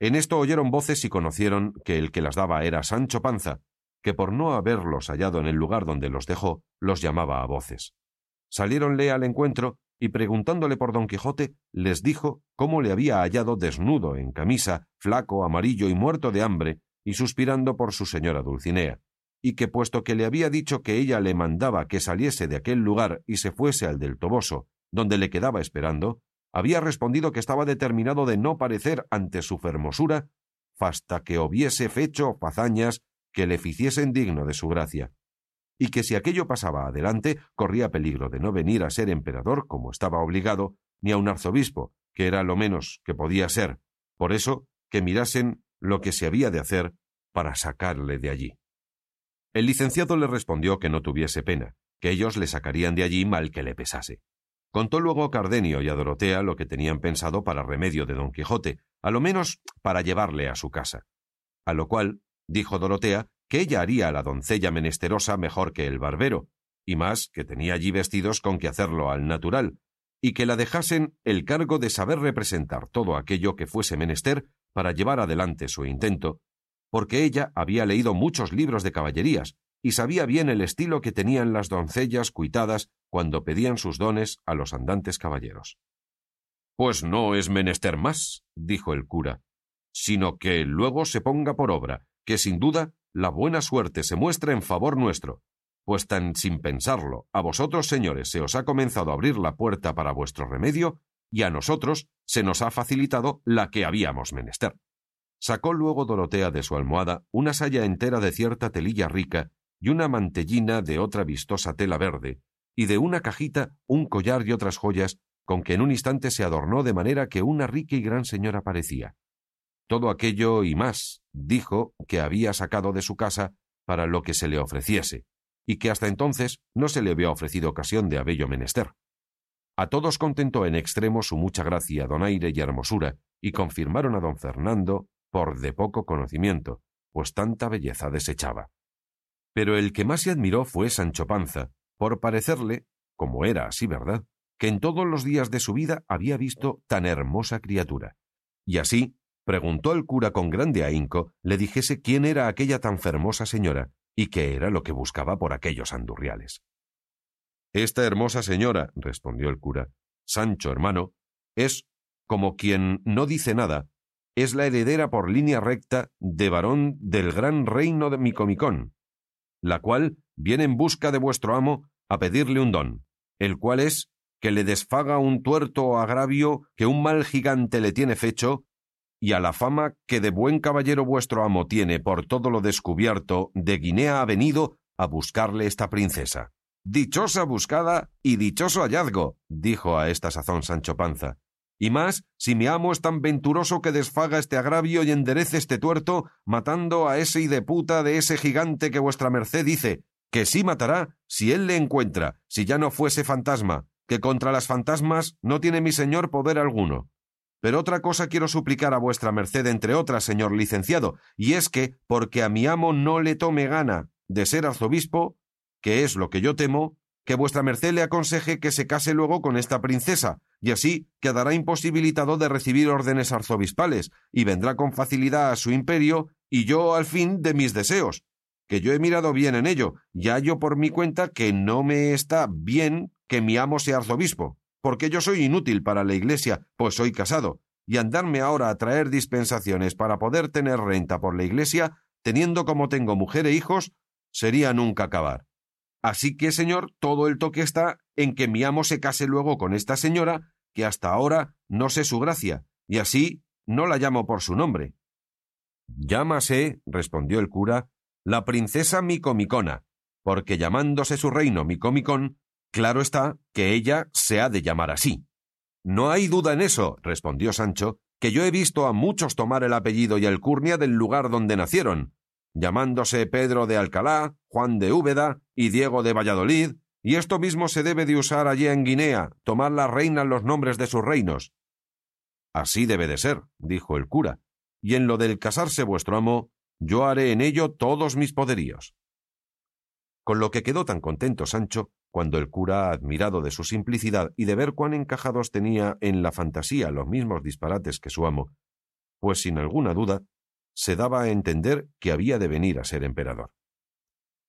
En esto oyeron voces y conocieron que el que las daba era Sancho Panza, que por no haberlos hallado en el lugar donde los dejó, los llamaba a voces. Saliéronle al encuentro y preguntándole por don Quijote, les dijo cómo le había hallado desnudo, en camisa, flaco, amarillo y muerto de hambre, y suspirando por su señora Dulcinea, y que puesto que le había dicho que ella le mandaba que saliese de aquel lugar y se fuese al del Toboso, donde le quedaba esperando, había respondido que estaba determinado de no parecer ante su fermosura hasta que hubiese fecho fazañas que le ficiesen digno de su gracia, y que si aquello pasaba adelante corría peligro de no venir a ser emperador como estaba obligado, ni a un arzobispo, que era lo menos que podía ser, por eso que mirasen lo que se había de hacer para sacarle de allí. El licenciado le respondió que no tuviese pena, que ellos le sacarían de allí mal que le pesase. Contó luego a Cardenio y a Dorotea lo que tenían pensado para remedio de don Quijote, a lo menos para llevarle a su casa. A lo cual dijo Dorotea que ella haría a la doncella menesterosa mejor que el barbero, y más que tenía allí vestidos con que hacerlo al natural, y que la dejasen el cargo de saber representar todo aquello que fuese menester para llevar adelante su intento, porque ella había leído muchos libros de caballerías y sabía bien el estilo que tenían las doncellas cuitadas cuando pedían sus dones a los andantes caballeros. Pues no es menester más, dijo el cura, sino que luego se ponga por obra, que sin duda la buena suerte se muestra en favor nuestro, pues tan sin pensarlo, a vosotros, señores, se os ha comenzado a abrir la puerta para vuestro remedio, y a nosotros se nos ha facilitado la que habíamos menester. Sacó luego Dorotea de su almohada una saya entera de cierta telilla rica y una mantellina de otra vistosa tela verde, y de una cajita un collar y otras joyas con que en un instante se adornó de manera que una rica y gran señora parecía. Todo aquello y más dijo que había sacado de su casa para lo que se le ofreciese, y que hasta entonces no se le había ofrecido ocasión de abello menester. A todos contentó en extremo su mucha gracia, donaire y hermosura, y confirmaron a don Fernando por de poco conocimiento, pues tanta belleza desechaba. Pero el que más se admiró fue Sancho Panza, por parecerle, como era así verdad, que en todos los días de su vida había visto tan hermosa criatura. Y así preguntó el cura con grande ahínco le dijese quién era aquella tan fermosa señora, y qué era lo que buscaba por aquellos andurriales. Esta hermosa señora, respondió el cura, Sancho hermano, es como quien no dice nada, es la heredera por línea recta de varón del gran reino de Micomicón, la cual viene en busca de vuestro amo a pedirle un don, el cual es que le desfaga un tuerto o agravio que un mal gigante le tiene fecho y a la fama que de buen caballero vuestro amo tiene por todo lo descubierto, de Guinea ha venido a buscarle esta princesa. Dichosa buscada y dichoso hallazgo, dijo a esta sazón Sancho Panza. Y más, si mi amo es tan venturoso que desfaga este agravio y enderece este tuerto, matando a ese puta de ese gigante que vuestra merced dice, que sí matará si él le encuentra, si ya no fuese fantasma, que contra las fantasmas no tiene mi señor poder alguno. Pero otra cosa quiero suplicar a vuestra merced, entre otras, señor licenciado, y es que, porque a mi amo no le tome gana de ser arzobispo, que es lo que yo temo, que vuestra merced le aconseje que se case luego con esta princesa, y así quedará imposibilitado de recibir órdenes arzobispales, y vendrá con facilidad a su imperio, y yo al fin de mis deseos, que yo he mirado bien en ello, y hallo por mi cuenta que no me está bien que mi amo sea arzobispo porque yo soy inútil para la Iglesia, pues soy casado, y andarme ahora a traer dispensaciones para poder tener renta por la Iglesia, teniendo como tengo mujer e hijos, sería nunca acabar. Así que, señor, todo el toque está en que mi amo se case luego con esta señora, que hasta ahora no sé su gracia, y así no la llamo por su nombre. Llámase, respondió el cura, la princesa Micomicona, porque llamándose su reino Micomicón, Claro está que ella se ha de llamar así. No hay duda en eso, respondió Sancho, que yo he visto a muchos tomar el apellido y el curnia del lugar donde nacieron, llamándose Pedro de Alcalá, Juan de Úbeda y Diego de Valladolid, y esto mismo se debe de usar allí en Guinea, tomar la reina los nombres de sus reinos. Así debe de ser, dijo el cura, y en lo del casarse vuestro amo, yo haré en ello todos mis poderíos. Con lo que quedó tan contento Sancho, cuando el cura, admirado de su simplicidad y de ver cuán encajados tenía en la fantasía los mismos disparates que su amo, pues sin alguna duda se daba a entender que había de venir a ser emperador.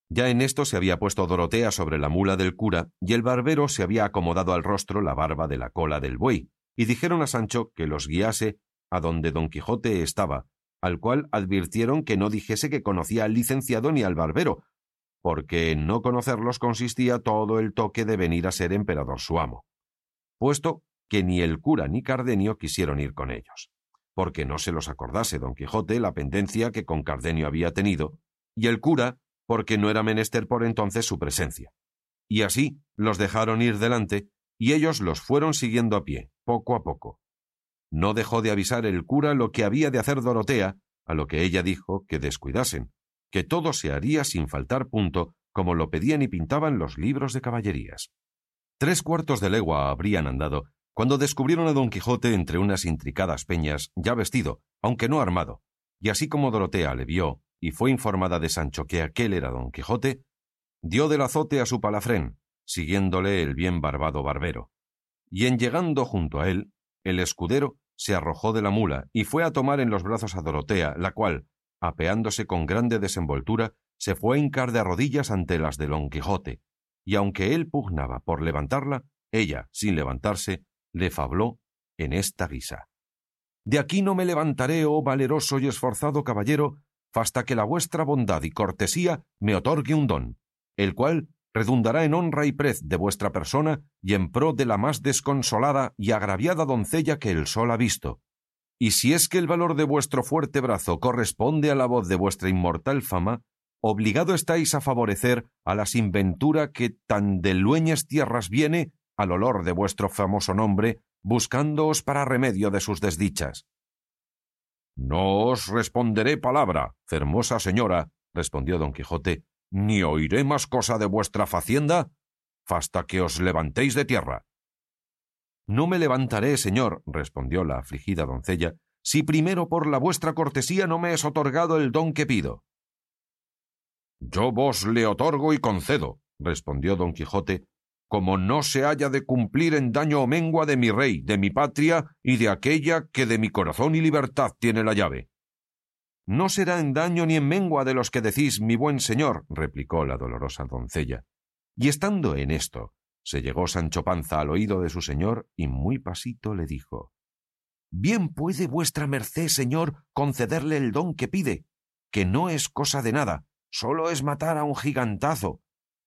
Ya en esto se había puesto Dorotea sobre la mula del cura, y el barbero se había acomodado al rostro la barba de la cola del buey, y dijeron a Sancho que los guiase a donde don Quijote estaba, al cual advirtieron que no dijese que conocía al licenciado ni al barbero, porque en no conocerlos consistía todo el toque de venir a ser emperador su amo, puesto que ni el cura ni Cardenio quisieron ir con ellos, porque no se los acordase don Quijote la pendencia que con Cardenio había tenido, y el cura porque no era menester por entonces su presencia. Y así los dejaron ir delante, y ellos los fueron siguiendo a pie, poco a poco. No dejó de avisar el cura lo que había de hacer Dorotea, a lo que ella dijo que descuidasen, que todo se haría sin faltar punto, como lo pedían y pintaban los libros de caballerías. Tres cuartos de legua habrían andado cuando descubrieron a don Quijote entre unas intricadas peñas, ya vestido, aunque no armado, y así como Dorotea le vio, y fue informada de Sancho que aquel era don Quijote, dio del azote a su palafrén, siguiéndole el bien barbado barbero. Y en llegando junto a él, el escudero se arrojó de la mula y fue a tomar en los brazos a Dorotea, la cual, apeándose con grande desenvoltura, se fue a hincar de rodillas ante las de don Quijote, y aunque él pugnaba por levantarla, ella, sin levantarse, le fabló en esta guisa. De aquí no me levantaré, oh valeroso y esforzado caballero, hasta que la vuestra bondad y cortesía me otorgue un don, el cual redundará en honra y prez de vuestra persona y en pro de la más desconsolada y agraviada doncella que el sol ha visto. Y si es que el valor de vuestro fuerte brazo corresponde a la voz de vuestra inmortal fama, obligado estáis a favorecer a la sinventura que tan de lueñas tierras viene al olor de vuestro famoso nombre, buscándoos para remedio de sus desdichas. No os responderé palabra, hermosa señora, respondió don Quijote, ni oiré más cosa de vuestra facienda, hasta que os levantéis de tierra. No me levantaré, señor, respondió la afligida doncella, si primero por la vuestra cortesía no me es otorgado el don que pido. Yo vos le otorgo y concedo, respondió don Quijote, como no se haya de cumplir en daño o mengua de mi rey, de mi patria y de aquella que de mi corazón y libertad tiene la llave. No será en daño ni en mengua de los que decís, mi buen señor, replicó la dolorosa doncella. Y estando en esto, se llegó Sancho Panza al oído de su señor y muy pasito le dijo Bien puede vuestra merced, señor, concederle el don que pide, que no es cosa de nada, solo es matar a un gigantazo,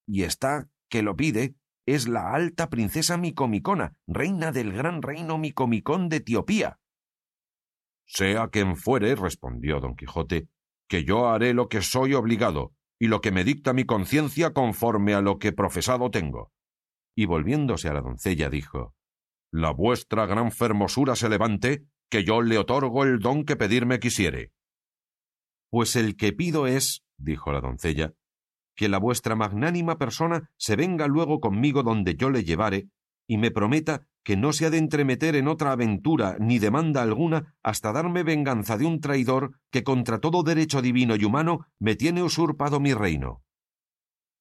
y está que lo pide es la alta princesa Micomicona, reina del gran reino Micomicón de Etiopía. Sea quien fuere, respondió don Quijote, que yo haré lo que soy obligado, y lo que me dicta mi conciencia conforme a lo que profesado tengo. Y volviéndose a la doncella dijo La vuestra gran fermosura se levante, que yo le otorgo el don que pedirme quisiere. Pues el que pido es, dijo la doncella, que la vuestra magnánima persona se venga luego conmigo donde yo le llevare, y me prometa que no se ha de entremeter en otra aventura ni demanda alguna hasta darme venganza de un traidor que contra todo derecho divino y humano me tiene usurpado mi reino.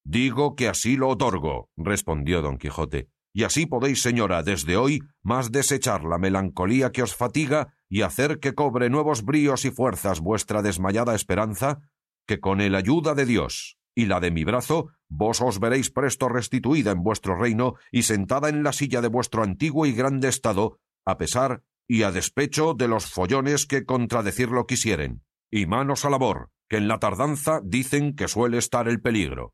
Digo que así lo otorgo, respondió don Quijote, y así podéis, señora, desde hoy más desechar la melancolía que os fatiga y hacer que cobre nuevos bríos y fuerzas vuestra desmayada esperanza, que con el ayuda de Dios y la de mi brazo, vos os veréis presto restituida en vuestro reino y sentada en la silla de vuestro antiguo y grande estado, a pesar y a despecho de los follones que contradecirlo quisieren. Y manos a labor, que en la tardanza dicen que suele estar el peligro.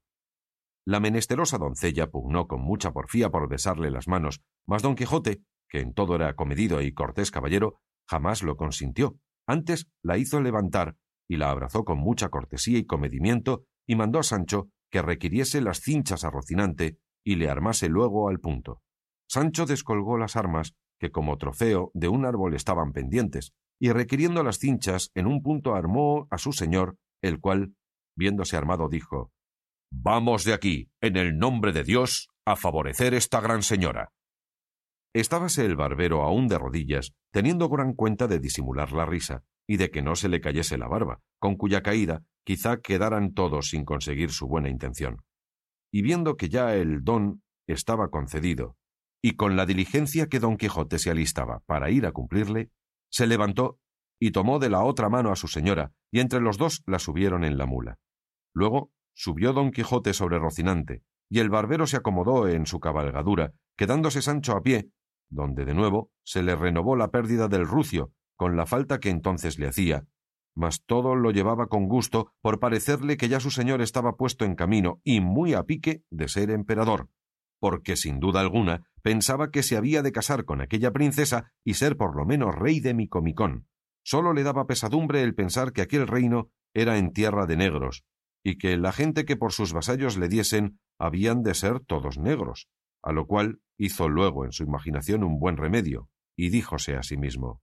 La menesterosa doncella pugnó con mucha porfía por besarle las manos, mas don Quijote, que en todo era comedido y cortés caballero, jamás lo consintió. Antes la hizo levantar y la abrazó con mucha cortesía y comedimiento y mandó a Sancho que requiriese las cinchas a Rocinante y le armase luego al punto. Sancho descolgó las armas, que como trofeo de un árbol estaban pendientes, y requiriendo las cinchas en un punto armó a su señor, el cual, viéndose armado, dijo Vamos de aquí, en el nombre de Dios, a favorecer esta gran señora. Estábase el barbero aún de rodillas, teniendo gran cuenta de disimular la risa, y de que no se le cayese la barba, con cuya caída quizá quedaran todos sin conseguir su buena intención. Y viendo que ya el don estaba concedido, y con la diligencia que don Quijote se alistaba para ir a cumplirle, se levantó y tomó de la otra mano a su señora, y entre los dos la subieron en la mula. Luego subió don Quijote sobre Rocinante, y el barbero se acomodó en su cabalgadura, quedándose Sancho a pie, donde de nuevo se le renovó la pérdida del rucio, con la falta que entonces le hacía, mas todo lo llevaba con gusto por parecerle que ya su señor estaba puesto en camino y muy a pique de ser emperador, porque sin duda alguna pensaba que se había de casar con aquella princesa y ser por lo menos rey de Micomicón. Sólo le daba pesadumbre el pensar que aquel reino era en tierra de negros, y que la gente que por sus vasallos le diesen habían de ser todos negros, a lo cual hizo luego en su imaginación un buen remedio, y díjose a sí mismo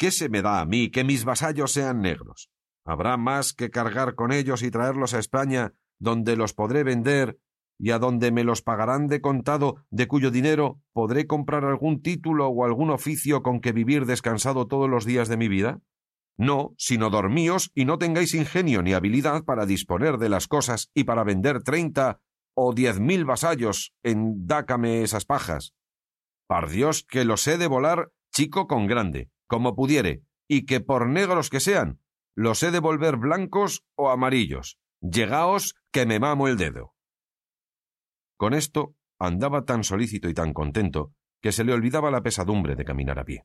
¿Qué se me da a mí que mis vasallos sean negros? Habrá más que cargar con ellos y traerlos a España, donde los podré vender y a donde me los pagarán de contado, de cuyo dinero podré comprar algún título o algún oficio con que vivir descansado todos los días de mi vida? No, sino dormíos y no tengáis ingenio ni habilidad para disponer de las cosas y para vender treinta o diez mil vasallos en dácame esas pajas. Par Dios que los he de volar chico con grande, como pudiere, y que por negros que sean, los he de volver blancos o amarillos. Llegaos que me mamo el dedo. Con esto andaba tan solícito y tan contento que se le olvidaba la pesadumbre de caminar a pie.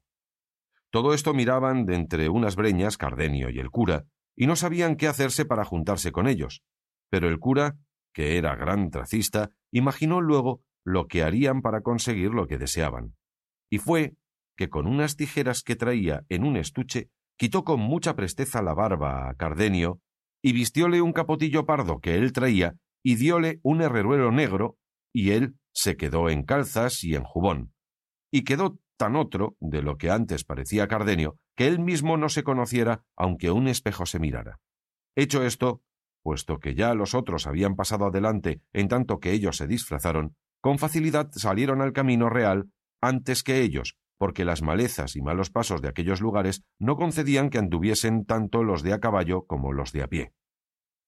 Todo esto miraban de entre unas breñas Cardenio y el cura, y no sabían qué hacerse para juntarse con ellos. Pero el cura, que era gran tracista, imaginó luego lo que harían para conseguir lo que deseaban. Y fue que con unas tijeras que traía en un estuche quitó con mucha presteza la barba a Cardenio y vistióle un capotillo pardo que él traía y dióle un herreruelo negro y él se quedó en calzas y en jubón. Y quedó tan otro de lo que antes parecía Cardenio, que él mismo no se conociera aunque un espejo se mirara. Hecho esto, puesto que ya los otros habían pasado adelante en tanto que ellos se disfrazaron, con facilidad salieron al camino real antes que ellos, porque las malezas y malos pasos de aquellos lugares no concedían que anduviesen tanto los de a caballo como los de a pie.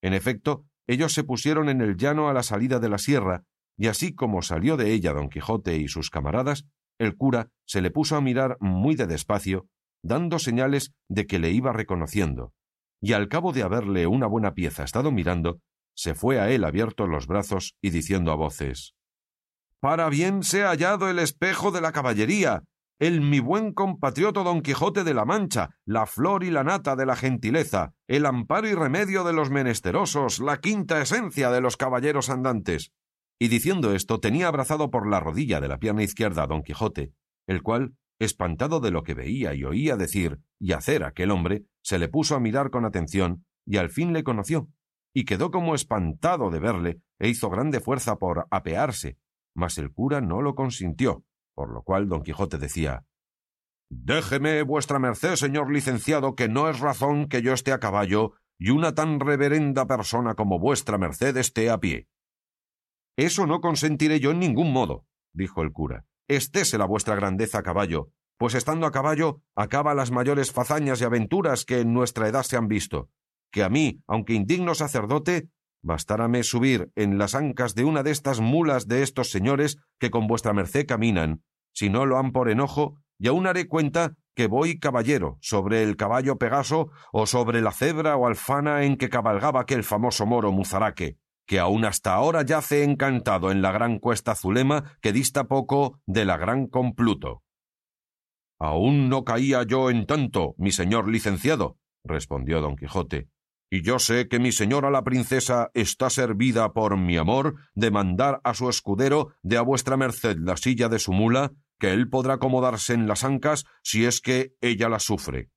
En efecto, ellos se pusieron en el llano a la salida de la sierra, y así como salió de ella don Quijote y sus camaradas, el cura se le puso a mirar muy de despacio, dando señales de que le iba reconociendo, y al cabo de haberle una buena pieza estado mirando, se fue a él abiertos los brazos y diciendo a voces Para bien se ha hallado el espejo de la caballería, el mi buen compatriota don Quijote de la Mancha, la flor y la nata de la gentileza, el amparo y remedio de los menesterosos, la quinta esencia de los caballeros andantes. Y diciendo esto tenía abrazado por la rodilla de la pierna izquierda a don Quijote, el cual, espantado de lo que veía y oía decir y hacer aquel hombre, se le puso a mirar con atención y al fin le conoció, y quedó como espantado de verle e hizo grande fuerza por apearse, mas el cura no lo consintió, por lo cual don Quijote decía Déjeme vuestra merced, señor licenciado, que no es razón que yo esté a caballo y una tan reverenda persona como vuestra merced esté a pie. Eso no consentiré yo en ningún modo, dijo el cura. Estése la vuestra grandeza a caballo, pues estando a caballo acaba las mayores fazañas y aventuras que en nuestra edad se han visto, que a mí, aunque indigno sacerdote, bastárame subir en las ancas de una de estas mulas de estos señores que con vuestra merced caminan, si no lo han por enojo, y aún haré cuenta que voy caballero sobre el caballo Pegaso o sobre la cebra o alfana en que cabalgaba aquel famoso moro Muzaraque, que aún hasta ahora yace encantado en la gran cuesta Zulema que dista poco de la gran Compluto. Aún no caía yo en tanto, mi señor licenciado, respondió don Quijote, y yo sé que mi señora la princesa está servida por mi amor de mandar a su escudero de a vuestra merced la silla de su mula, que él podrá acomodarse en las ancas si es que ella la sufre.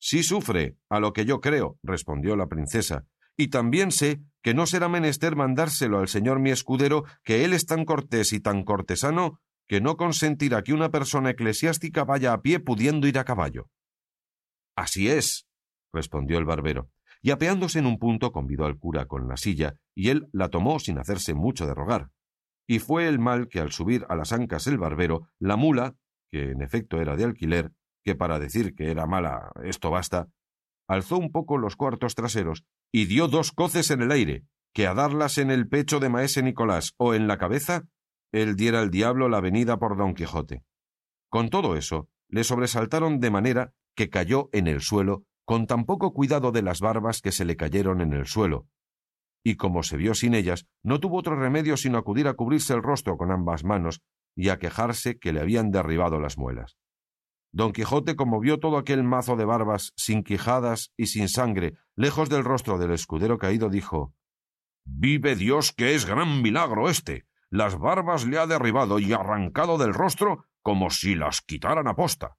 Sí sufre, a lo que yo creo, respondió la princesa, y también sé que no será menester mandárselo al señor mi escudero, que él es tan cortés y tan cortesano que no consentirá que una persona eclesiástica vaya a pie pudiendo ir a caballo. Así es, respondió el barbero, y apeándose en un punto convidó al cura con la silla, y él la tomó sin hacerse mucho de rogar. Y fue el mal que al subir a las ancas el barbero, la mula, que en efecto era de alquiler, que para decir que era mala esto basta, alzó un poco los cuartos traseros y dio dos coces en el aire, que a darlas en el pecho de maese Nicolás o en la cabeza, él diera al diablo la venida por don Quijote. Con todo eso, le sobresaltaron de manera que cayó en el suelo con tan poco cuidado de las barbas que se le cayeron en el suelo, y como se vio sin ellas, no tuvo otro remedio sino acudir a cubrirse el rostro con ambas manos y a quejarse que le habían derribado las muelas. Don Quijote, como vio todo aquel mazo de barbas, sin quijadas y sin sangre, lejos del rostro del escudero caído, dijo Vive Dios que es gran milagro este. Las barbas le ha derribado y arrancado del rostro como si las quitaran a posta.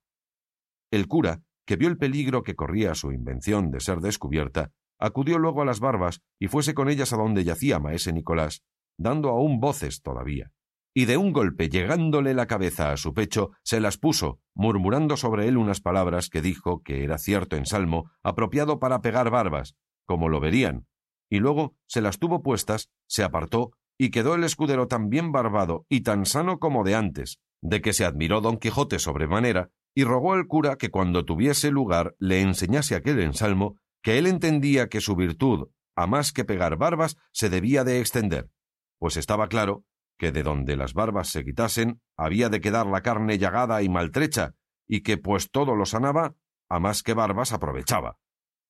El cura, que vio el peligro que corría su invención de ser descubierta, acudió luego a las barbas y fuese con ellas a donde yacía maese Nicolás, dando aún voces todavía. Y de un golpe llegándole la cabeza a su pecho, se las puso, murmurando sobre él unas palabras que dijo que era cierto en salmo, apropiado para pegar barbas, como lo verían, y luego se las tuvo puestas, se apartó, y quedó el escudero tan bien barbado y tan sano como de antes, de que se admiró don Quijote sobremanera, y rogó al cura que cuando tuviese lugar le enseñase aquel ensalmo, que él entendía que su virtud, a más que pegar barbas, se debía de extender, pues estaba claro que de donde las barbas se quitasen había de quedar la carne llagada y maltrecha, y que pues todo lo sanaba, a más que barbas aprovechaba.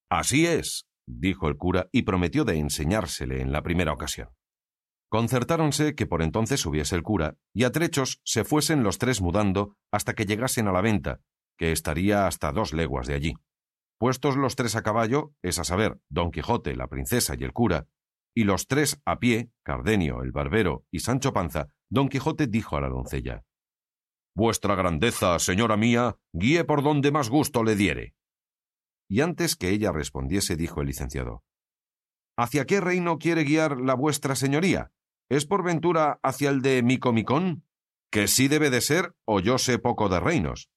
Así es, dijo el cura, y prometió de enseñársele en la primera ocasión. Concertáronse que por entonces subiese el cura, y a trechos se fuesen los tres mudando hasta que llegasen a la venta, que estaría hasta dos leguas de allí. Puestos los tres a caballo, es a saber, don Quijote, la princesa y el cura, y los tres a pie, Cardenio, el barbero y Sancho Panza, don Quijote dijo a la doncella Vuestra grandeza, señora mía, guíe por donde más gusto le diere. Y antes que ella respondiese, dijo el licenciado ¿Hacia qué reino quiere guiar la vuestra señoría? ¿Es por ventura hacia el de Micomicón? Que sí debe de ser, o yo sé poco de reinos.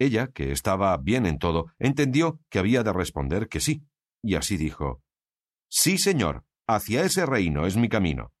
Ella, que estaba bien en todo, entendió que había de responder que sí, y así dijo Sí, señor, hacia ese reino es mi camino.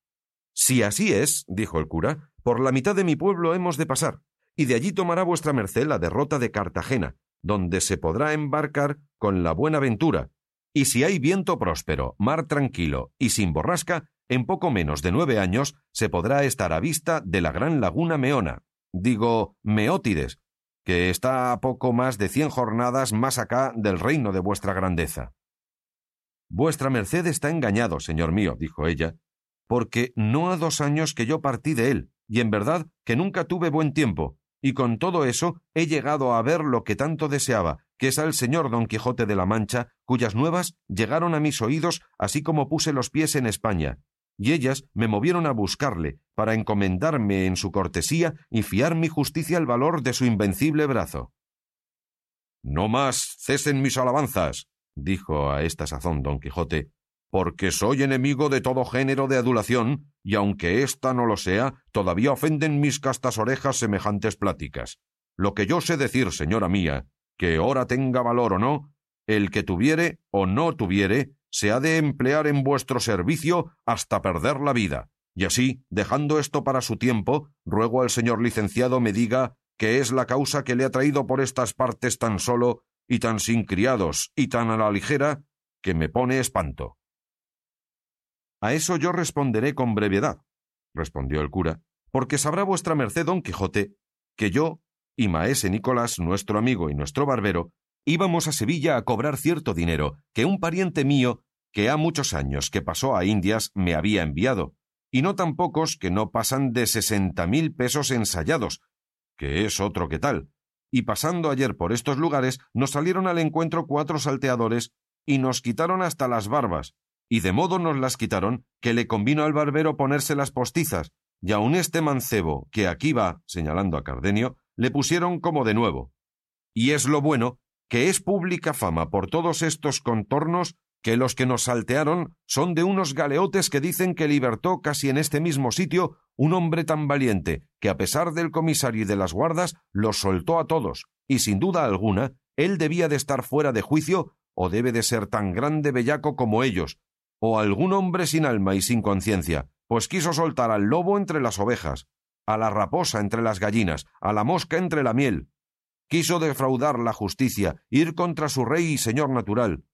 Si así es, dijo el cura, por la mitad de mi pueblo hemos de pasar, y de allí tomará vuestra merced la derrota de Cartagena, donde se podrá embarcar con la buena ventura, y si hay viento próspero, mar tranquilo y sin borrasca, en poco menos de nueve años se podrá estar a vista de la gran laguna Meona, digo Meótides, que está a poco más de cien jornadas más acá del reino de vuestra grandeza. Vuestra merced está engañado, señor mío, dijo ella, porque no ha dos años que yo partí de él, y en verdad que nunca tuve buen tiempo, y con todo eso he llegado a ver lo que tanto deseaba, que es al señor don Quijote de la Mancha, cuyas nuevas llegaron a mis oídos así como puse los pies en España, y ellas me movieron a buscarle, para encomendarme en su cortesía y fiar mi justicia al valor de su invencible brazo. No más cesen mis alabanzas, dijo a esta sazón don Quijote, porque soy enemigo de todo género de adulación, y aunque ésta no lo sea, todavía ofenden mis castas orejas semejantes pláticas. Lo que yo sé decir, señora mía, que ora tenga valor o no, el que tuviere o no tuviere, se ha de emplear en vuestro servicio hasta perder la vida. Y así, dejando esto para su tiempo, ruego al señor licenciado me diga qué es la causa que le ha traído por estas partes tan solo y tan sin criados y tan a la ligera que me pone espanto. A eso yo responderé con brevedad, respondió el cura, porque sabrá vuestra merced don Quijote que yo y maese Nicolás, nuestro amigo y nuestro barbero, íbamos a Sevilla a cobrar cierto dinero que un pariente mío, que ha muchos años que pasó a Indias, me había enviado, y no tan pocos que no pasan de sesenta mil pesos ensayados, que es otro que tal, y pasando ayer por estos lugares nos salieron al encuentro cuatro salteadores y nos quitaron hasta las barbas, y de modo nos las quitaron que le convino al barbero ponerse las postizas, y aun este mancebo que aquí va, señalando a Cardenio, le pusieron como de nuevo. Y es lo bueno que es pública fama por todos estos contornos que los que nos saltearon son de unos galeotes que dicen que libertó casi en este mismo sitio un hombre tan valiente que a pesar del comisario y de las guardas los soltó a todos, y sin duda alguna él debía de estar fuera de juicio o debe de ser tan grande bellaco como ellos, o algún hombre sin alma y sin conciencia, pues quiso soltar al lobo entre las ovejas, a la raposa entre las gallinas, a la mosca entre la miel. Quiso defraudar la justicia, ir contra su rey y señor natural,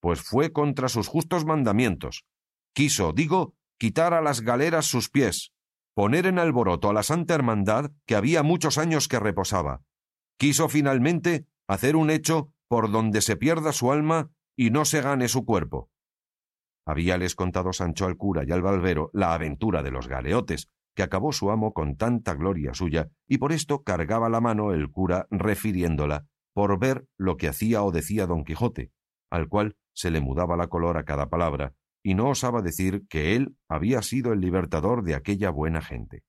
pues fue contra sus justos mandamientos. Quiso, digo, quitar a las galeras sus pies, poner en alboroto a la Santa Hermandad que había muchos años que reposaba. Quiso finalmente hacer un hecho por donde se pierda su alma y no se gane su cuerpo. Habíales contado Sancho al cura y al barbero la aventura de los galeotes, que acabó su amo con tanta gloria suya, y por esto cargaba la mano el cura refiriéndola, por ver lo que hacía o decía don Quijote, al cual se le mudaba la color a cada palabra, y no osaba decir que él había sido el libertador de aquella buena gente.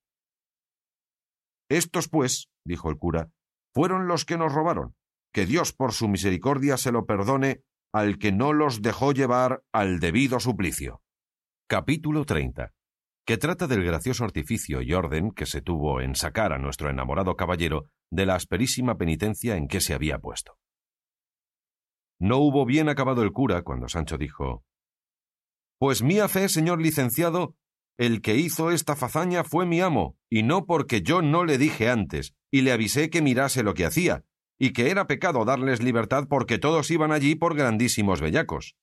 Estos, pues, dijo el cura, fueron los que nos robaron. Que Dios por su misericordia se lo perdone al que no los dejó llevar al debido suplicio. Capítulo 30 que trata del gracioso artificio y orden que se tuvo en sacar a nuestro enamorado caballero de la asperísima penitencia en que se había puesto. No hubo bien acabado el cura cuando Sancho dijo Pues mía fe, señor licenciado, el que hizo esta fazaña fue mi amo, y no porque yo no le dije antes, y le avisé que mirase lo que hacía, y que era pecado darles libertad porque todos iban allí por grandísimos bellacos.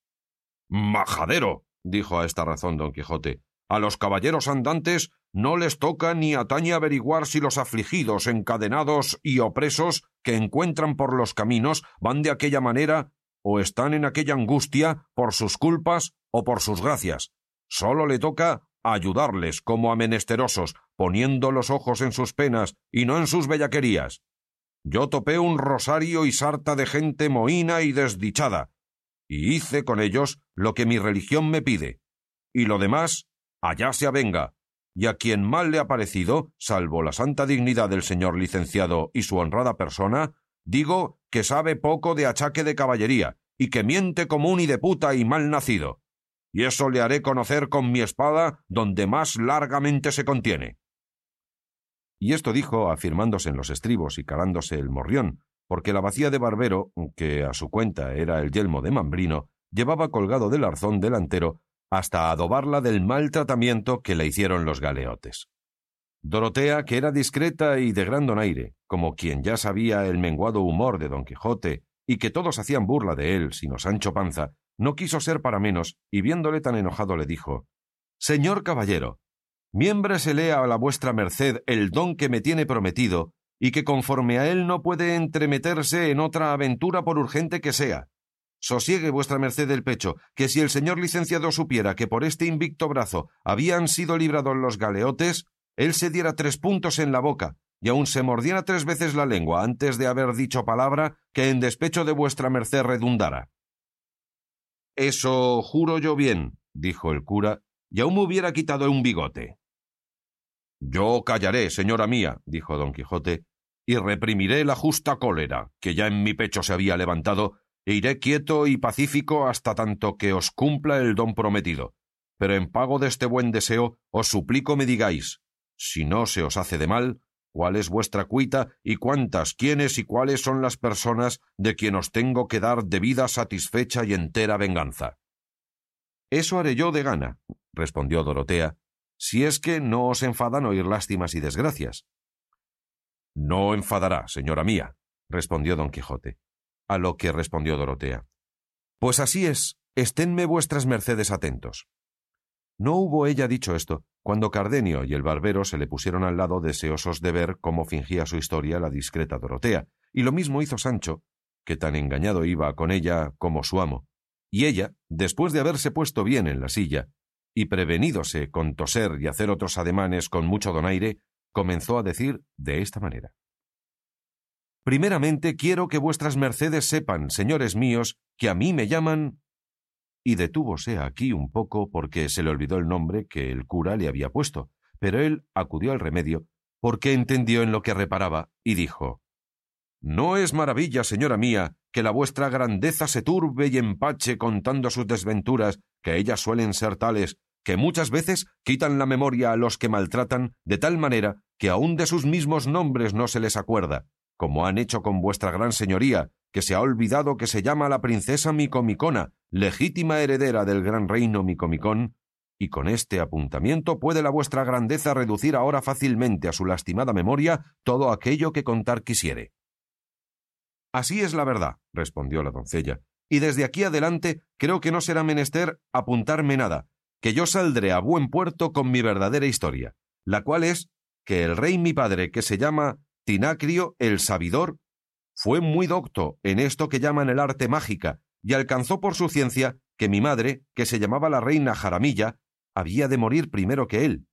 Majadero, dijo a esta razón don Quijote, a los caballeros andantes no les toca ni atañe averiguar si los afligidos, encadenados y opresos que encuentran por los caminos van de aquella manera o están en aquella angustia por sus culpas o por sus gracias. Sólo le toca ayudarles como a menesterosos, poniendo los ojos en sus penas y no en sus bellaquerías. Yo topé un rosario y sarta de gente mohína y desdichada, y hice con ellos lo que mi religión me pide, y lo demás allá se avenga, y a quien mal le ha parecido, salvo la santa dignidad del señor licenciado y su honrada persona, digo que sabe poco de achaque de caballería, y que miente como un de puta y mal nacido y eso le haré conocer con mi espada donde más largamente se contiene. Y esto dijo afirmándose en los estribos y calándose el morrión, porque la bacía de barbero, que a su cuenta era el yelmo de Mambrino, llevaba colgado del arzón delantero hasta adobarla del mal tratamiento que le hicieron los galeotes. Dorotea, que era discreta y de gran donaire, como quien ya sabía el menguado humor de don Quijote y que todos hacían burla de él, sino Sancho Panza, no quiso ser para menos, y viéndole tan enojado le dijo Señor caballero, miémbresele a la vuestra merced el don que me tiene prometido, y que conforme a él no puede entremeterse en otra aventura por urgente que sea. Sosiegue vuestra merced el pecho, que si el señor licenciado supiera que por este invicto brazo habían sido librados los galeotes, él se diera tres puntos en la boca, y aun se mordiera tres veces la lengua antes de haber dicho palabra que en despecho de vuestra merced redundara. Eso juro yo bien, dijo el cura, y aún me hubiera quitado un bigote. Yo callaré, señora mía, dijo don Quijote, y reprimiré la justa cólera, que ya en mi pecho se había levantado, e iré quieto y pacífico hasta tanto que os cumpla el don prometido. Pero en pago de este buen deseo, os suplico me digáis, si no se os hace de mal, cuál es vuestra cuita y cuántas, quiénes y cuáles son las personas de quien os tengo que dar debida satisfecha y entera venganza. Eso haré yo de gana, respondió Dorotea, si es que no os enfadan oír lástimas y desgracias. No enfadará, señora mía, respondió don Quijote. A lo que respondió Dorotea. Pues así es, esténme vuestras mercedes atentos. No hubo ella dicho esto, cuando Cardenio y el barbero se le pusieron al lado deseosos de ver cómo fingía su historia la discreta Dorotea, y lo mismo hizo Sancho, que tan engañado iba con ella como su amo, y ella, después de haberse puesto bien en la silla, y prevenídose con toser y hacer otros ademanes con mucho donaire, comenzó a decir de esta manera. Primeramente quiero que vuestras mercedes sepan, señores míos, que a mí me llaman y detúvose aquí un poco porque se le olvidó el nombre que el cura le había puesto, pero él acudió al remedio porque entendió en lo que reparaba y dijo No es maravilla, señora mía, que la vuestra grandeza se turbe y empache contando sus desventuras, que ellas suelen ser tales que muchas veces quitan la memoria a los que maltratan de tal manera que aun de sus mismos nombres no se les acuerda, como han hecho con vuestra gran señoría, que se ha olvidado que se llama la princesa Micomicona, legítima heredera del gran reino Micomicón, y con este apuntamiento puede la vuestra grandeza reducir ahora fácilmente a su lastimada memoria todo aquello que contar quisiere. Así es la verdad, respondió la doncella, y desde aquí adelante creo que no será menester apuntarme nada, que yo saldré a buen puerto con mi verdadera historia, la cual es que el rey mi padre, que se llama Tinacrio el Sabidor, fue muy docto en esto que llaman el arte mágica, y alcanzó por su ciencia que mi madre, que se llamaba la reina Jaramilla, había de morir primero que él,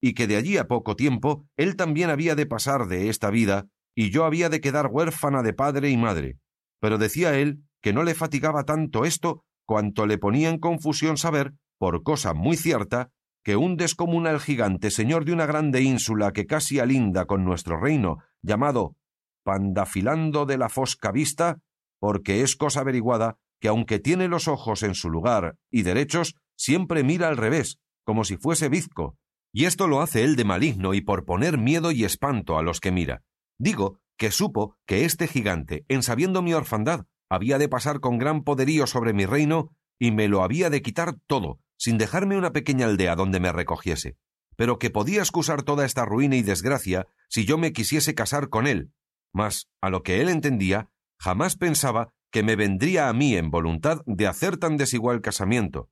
y que de allí a poco tiempo él también había de pasar de esta vida, y yo había de quedar huérfana de padre y madre. Pero decía él que no le fatigaba tanto esto cuanto le ponía en confusión saber, por cosa muy cierta, que un descomunal gigante, señor de una grande ínsula que casi alinda con nuestro reino, llamado pandafilando de la fosca vista, porque es cosa averiguada que aunque tiene los ojos en su lugar y derechos, siempre mira al revés, como si fuese bizco, y esto lo hace él de maligno y por poner miedo y espanto a los que mira. Digo que supo que este gigante, en sabiendo mi orfandad, había de pasar con gran poderío sobre mi reino y me lo había de quitar todo, sin dejarme una pequeña aldea donde me recogiese, pero que podía excusar toda esta ruina y desgracia si yo me quisiese casar con él, mas a lo que él entendía, jamás pensaba que me vendría a mí en voluntad de hacer tan desigual casamiento.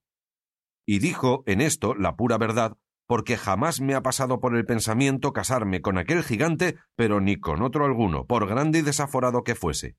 Y dijo en esto la pura verdad, porque jamás me ha pasado por el pensamiento casarme con aquel gigante, pero ni con otro alguno, por grande y desaforado que fuese.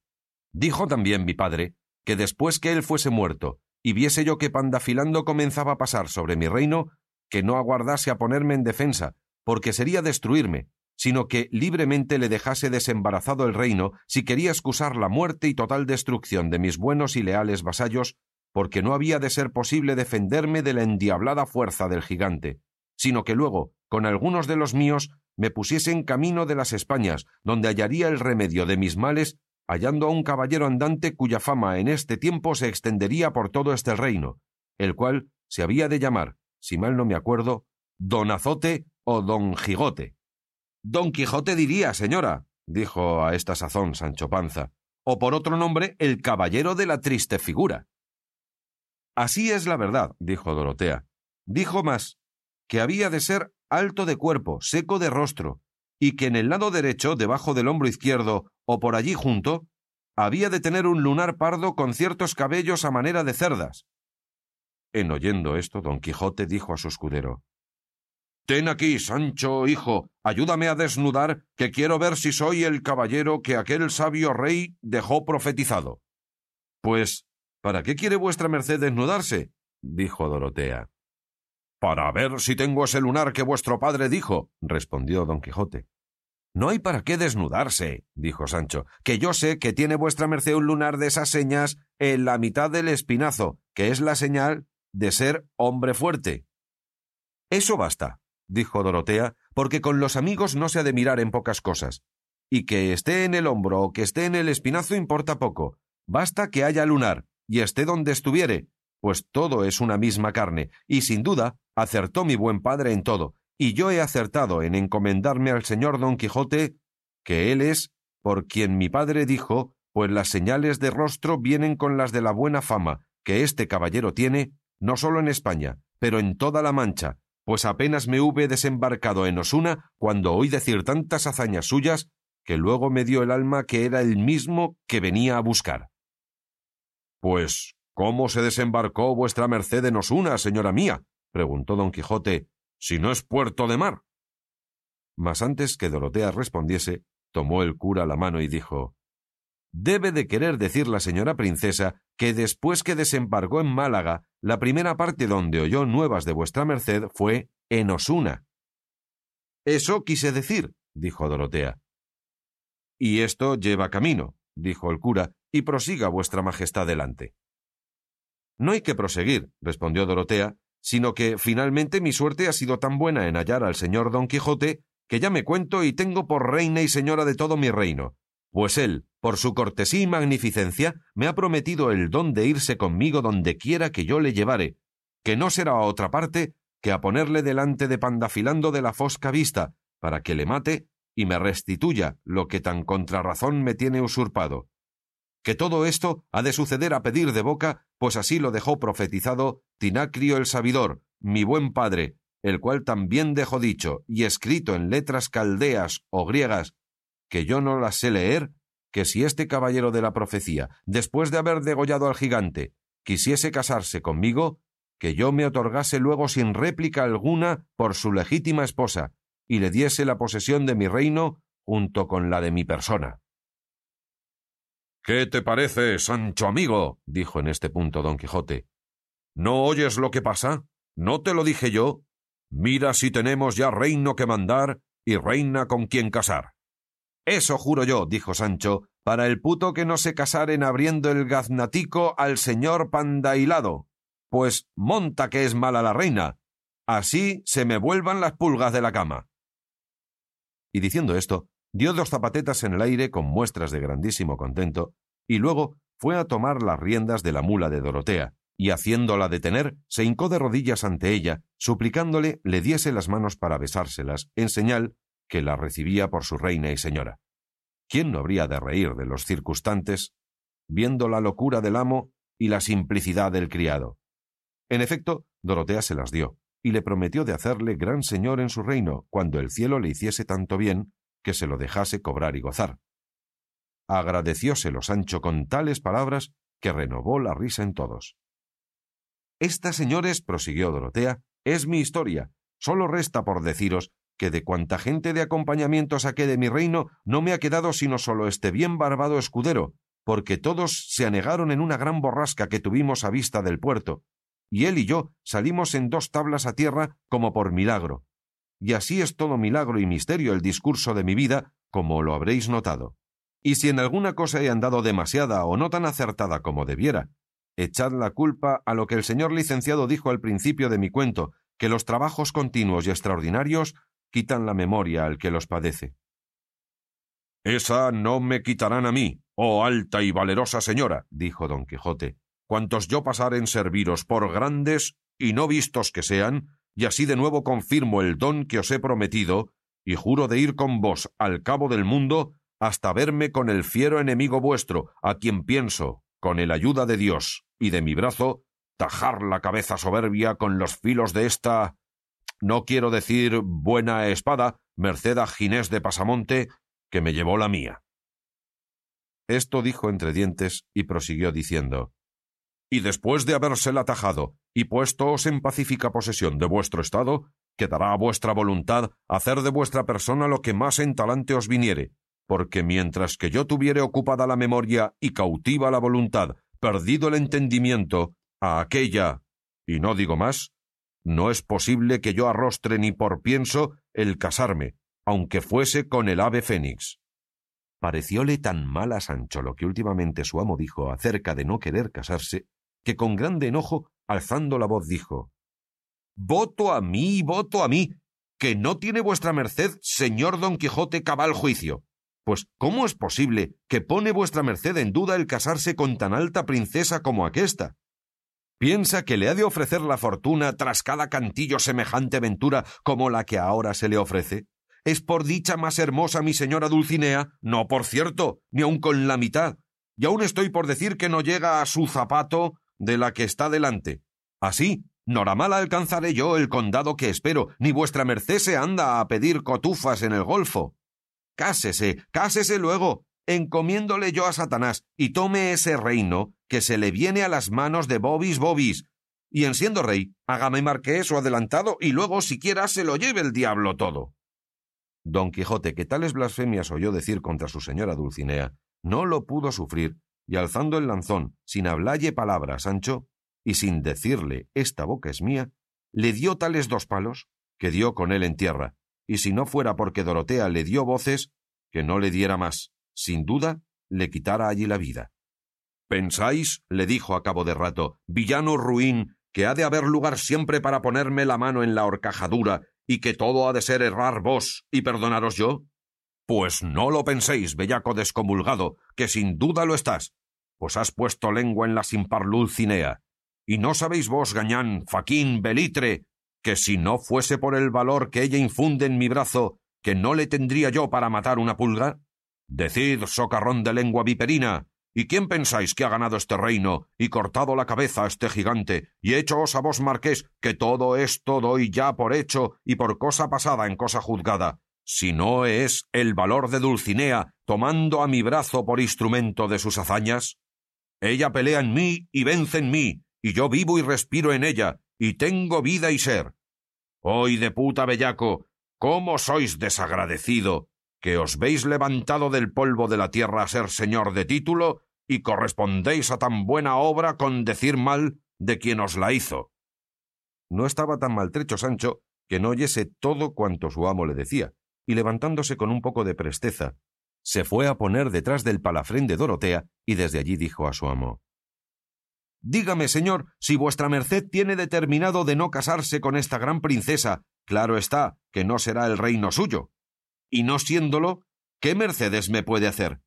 Dijo también mi padre que después que él fuese muerto, y viese yo que Pandafilando comenzaba a pasar sobre mi reino, que no aguardase a ponerme en defensa, porque sería destruirme, sino que libremente le dejase desembarazado el reino si quería excusar la muerte y total destrucción de mis buenos y leales vasallos, porque no había de ser posible defenderme de la endiablada fuerza del gigante, sino que luego, con algunos de los míos, me pusiese en camino de las Españas, donde hallaría el remedio de mis males, hallando a un caballero andante cuya fama en este tiempo se extendería por todo este reino, el cual se había de llamar, si mal no me acuerdo, Don Azote o Don Gigote. Don Quijote diría, señora, dijo a esta sazón Sancho Panza, o por otro nombre, el caballero de la triste figura. Así es la verdad, dijo Dorotea. Dijo más, que había de ser alto de cuerpo, seco de rostro, y que en el lado derecho, debajo del hombro izquierdo, o por allí junto, había de tener un lunar pardo con ciertos cabellos a manera de cerdas. En oyendo esto, don Quijote dijo a su escudero Ten aquí, Sancho, hijo, ayúdame a desnudar, que quiero ver si soy el caballero que aquel sabio rey dejó profetizado. Pues, ¿para qué quiere vuestra merced desnudarse? dijo Dorotea. Para ver si tengo ese lunar que vuestro padre dijo, respondió don Quijote. No hay para qué desnudarse, dijo Sancho, que yo sé que tiene vuestra merced un lunar de esas señas en la mitad del espinazo, que es la señal de ser hombre fuerte. Eso basta, dijo Dorotea, porque con los amigos no se ha de mirar en pocas cosas. Y que esté en el hombro o que esté en el espinazo importa poco. Basta que haya lunar, y esté donde estuviere, pues todo es una misma carne, y sin duda acertó mi buen padre en todo, y yo he acertado en encomendarme al señor don Quijote, que él es por quien mi padre dijo, pues las señales de rostro vienen con las de la buena fama que este caballero tiene, no solo en España, pero en toda la Mancha, pues apenas me hube desembarcado en Osuna cuando oí decir tantas hazañas suyas que luego me dio el alma que era el mismo que venía a buscar. Pues, ¿cómo se desembarcó vuestra merced en Osuna, señora mía? preguntó don Quijote, si no es puerto de mar. Mas antes que Dorotea respondiese, tomó el cura la mano y dijo Debe de querer decir la señora princesa que después que desembarcó en Málaga, la primera parte donde oyó nuevas de vuestra merced fue en Osuna. Eso quise decir, dijo Dorotea. Y esto lleva camino, dijo el cura, y prosiga vuestra majestad delante. No hay que proseguir, respondió Dorotea, sino que finalmente mi suerte ha sido tan buena en hallar al señor Don Quijote que ya me cuento y tengo por reina y señora de todo mi reino, pues él, por su cortesía y magnificencia, me ha prometido el don de irse conmigo donde quiera que yo le llevare, que no será a otra parte que a ponerle delante de Pandafilando de la fosca vista, para que le mate y me restituya lo que tan contrarrazón me tiene usurpado. Que todo esto ha de suceder a pedir de boca, pues así lo dejó profetizado Tinacrio el sabidor, mi buen padre, el cual también dejó dicho y escrito en letras caldeas o griegas, que yo no las sé leer, que si este caballero de la profecía, después de haber degollado al gigante, quisiese casarse conmigo, que yo me otorgase luego sin réplica alguna por su legítima esposa, y le diese la posesión de mi reino junto con la de mi persona. ¿Qué te parece, Sancho amigo? dijo en este punto don Quijote. ¿No oyes lo que pasa? ¿No te lo dije yo? Mira si tenemos ya reino que mandar y reina con quien casar. Eso juro yo, dijo Sancho, para el puto que no se casaren abriendo el gaznatico al señor pandailado. Pues monta que es mala la reina. Así se me vuelvan las pulgas de la cama. Y diciendo esto, dio dos zapatetas en el aire con muestras de grandísimo contento, y luego fue a tomar las riendas de la mula de Dorotea, y haciéndola detener, se hincó de rodillas ante ella, suplicándole le diese las manos para besárselas, en señal que la recibía por su reina y señora. ¿Quién no habría de reír de los circunstantes, viendo la locura del amo y la simplicidad del criado? En efecto, Dorotea se las dio, y le prometió de hacerle gran señor en su reino, cuando el cielo le hiciese tanto bien que se lo dejase cobrar y gozar. agradecióselo Sancho con tales palabras que renovó la risa en todos. Esta, señores, prosiguió Dorotea, es mi historia. Solo resta por deciros que de cuanta gente de acompañamiento saqué de mi reino no me ha quedado sino solo este bien barbado escudero, porque todos se anegaron en una gran borrasca que tuvimos a vista del puerto, y él y yo salimos en dos tablas a tierra como por milagro. Y así es todo milagro y misterio el discurso de mi vida, como lo habréis notado. Y si en alguna cosa he andado demasiada o no tan acertada como debiera, echad la culpa a lo que el señor licenciado dijo al principio de mi cuento, que los trabajos continuos y extraordinarios quitan la memoria al que los padece. Esa no me quitarán a mí, oh alta y valerosa señora, dijo don Quijote, cuantos yo pasar en serviros por grandes y no vistos que sean, y así de nuevo confirmo el don que os he prometido, y juro de ir con vos al cabo del mundo hasta verme con el fiero enemigo vuestro, a quien pienso, con el ayuda de Dios y de mi brazo, tajar la cabeza soberbia con los filos de esta no quiero decir buena espada, merced a Ginés de Pasamonte, que me llevó la mía. Esto dijo entre dientes y prosiguió diciendo Y después de habérsela tajado y puéstoos en pacífica posesión de vuestro estado, quedará a vuestra voluntad hacer de vuestra persona lo que más en talante os viniere, porque mientras que yo tuviere ocupada la memoria y cautiva la voluntad, perdido el entendimiento, a aquella, y no digo más, no es posible que yo arrostre ni por pienso el casarme, aunque fuese con el ave fénix. Parecióle tan mal a Sancho lo que últimamente su amo dijo acerca de no querer casarse, que con grande enojo, alzando la voz, dijo Voto a mí, voto a mí, que no tiene vuestra merced, señor don Quijote, cabal juicio. Pues, ¿cómo es posible que pone vuestra merced en duda el casarse con tan alta princesa como aquesta? ¿Piensa que le ha de ofrecer la fortuna tras cada cantillo semejante ventura como la que ahora se le ofrece? ¿Es por dicha más hermosa mi señora Dulcinea? No, por cierto, ni aun con la mitad. Y aún estoy por decir que no llega a su zapato de la que está delante. Así, noramala alcanzaré yo el condado que espero, ni vuestra merced se anda a pedir cotufas en el golfo. Cásese, cásese luego, encomiéndole yo a Satanás, y tome ese reino que se le viene a las manos de Bobis Bobis, y en siendo rey, hágame marqués o adelantado, y luego siquiera se lo lleve el diablo todo. Don Quijote, que tales blasfemias oyó decir contra su señora Dulcinea, no lo pudo sufrir, y alzando el lanzón, sin hablalle palabra a Sancho, y sin decirle esta boca es mía, le dio tales dos palos, que dio con él en tierra, y si no fuera porque Dorotea le dio voces, que no le diera más, sin duda, le quitara allí la vida. ¿Pensáis? le dijo a cabo de rato, villano ruin, que ha de haber lugar siempre para ponerme la mano en la horcajadura y que todo ha de ser errar vos y perdonaros yo? Pues no lo penséis, bellaco descomulgado, que sin duda lo estás, pues has puesto lengua en la sin Dulcinea. Y no sabéis vos, gañán, faquín, belitre, que si no fuese por el valor que ella infunde en mi brazo, que no le tendría yo para matar una pulga? Decid, socarrón de lengua viperina, ¿y quién pensáis que ha ganado este reino y cortado la cabeza a este gigante y hechoos a vos, marqués, que todo esto doy ya por hecho y por cosa pasada en cosa juzgada? Si no es el valor de Dulcinea tomando a mi brazo por instrumento de sus hazañas. Ella pelea en mí y vence en mí, y yo vivo y respiro en ella, y tengo vida y ser. Hoy de puta bellaco, ¿cómo sois desagradecido que os veis levantado del polvo de la tierra a ser señor de título y correspondéis a tan buena obra con decir mal de quien os la hizo. No estaba tan maltrecho Sancho que no oyese todo cuanto su amo le decía, y levantándose con un poco de presteza, se fue a poner detrás del palafrén de Dorotea y desde allí dijo a su amo Dígame, señor, si vuestra merced tiene determinado de no casarse con esta gran princesa, claro está que no será el reino suyo, y no siéndolo, ¿qué mercedes me puede hacer?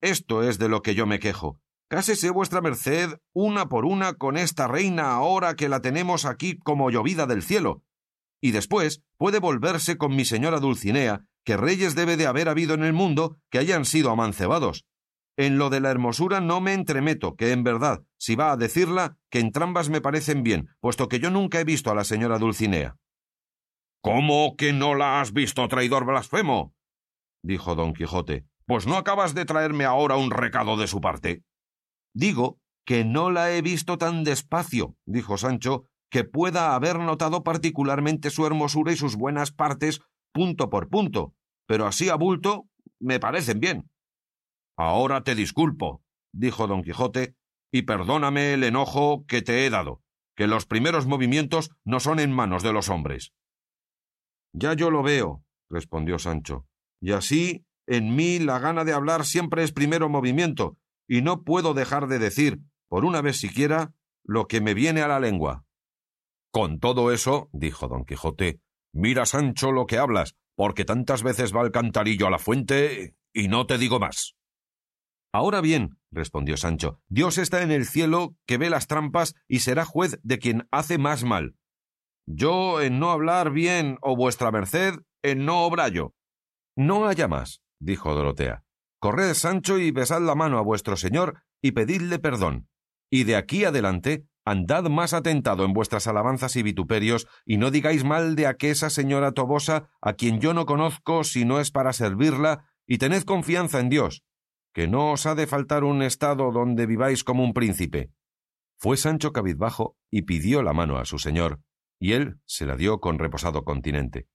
Esto es de lo que yo me quejo. Cásese vuestra merced una por una con esta reina ahora que la tenemos aquí como llovida del cielo. Y después puede volverse con mi señora Dulcinea, que reyes debe de haber habido en el mundo que hayan sido amancebados. En lo de la hermosura no me entremeto, que en verdad, si va a decirla, que entrambas me parecen bien, puesto que yo nunca he visto a la señora Dulcinea. ¿Cómo que no la has visto, traidor blasfemo? dijo don Quijote. Pues no acabas de traerme ahora un recado de su parte. Digo que no la he visto tan despacio, dijo Sancho, que pueda haber notado particularmente su hermosura y sus buenas partes punto por punto, pero así a bulto me parecen bien. Ahora te disculpo, dijo don Quijote, y perdóname el enojo que te he dado, que los primeros movimientos no son en manos de los hombres. Ya yo lo veo, respondió Sancho, y así en mí la gana de hablar siempre es primero movimiento, y no puedo dejar de decir, por una vez siquiera, lo que me viene a la lengua. Con todo eso, dijo don Quijote, mira, Sancho, lo que hablas, porque tantas veces va el cantarillo a la fuente, y no te digo más. Ahora bien, respondió Sancho, Dios está en el cielo que ve las trampas y será juez de quien hace más mal. Yo en no hablar bien o vuestra merced en no obrallo. No haya más, dijo Dorotea. Corred, Sancho, y besad la mano a vuestro señor y pedidle perdón. Y de aquí adelante andad más atentado en vuestras alabanzas y vituperios, y no digáis mal de aquella señora Tobosa, a quien yo no conozco si no es para servirla, y tened confianza en Dios, que no os ha de faltar un estado donde viváis como un príncipe. Fue Sancho cabizbajo y pidió la mano a su señor, y él se la dio con reposado continente.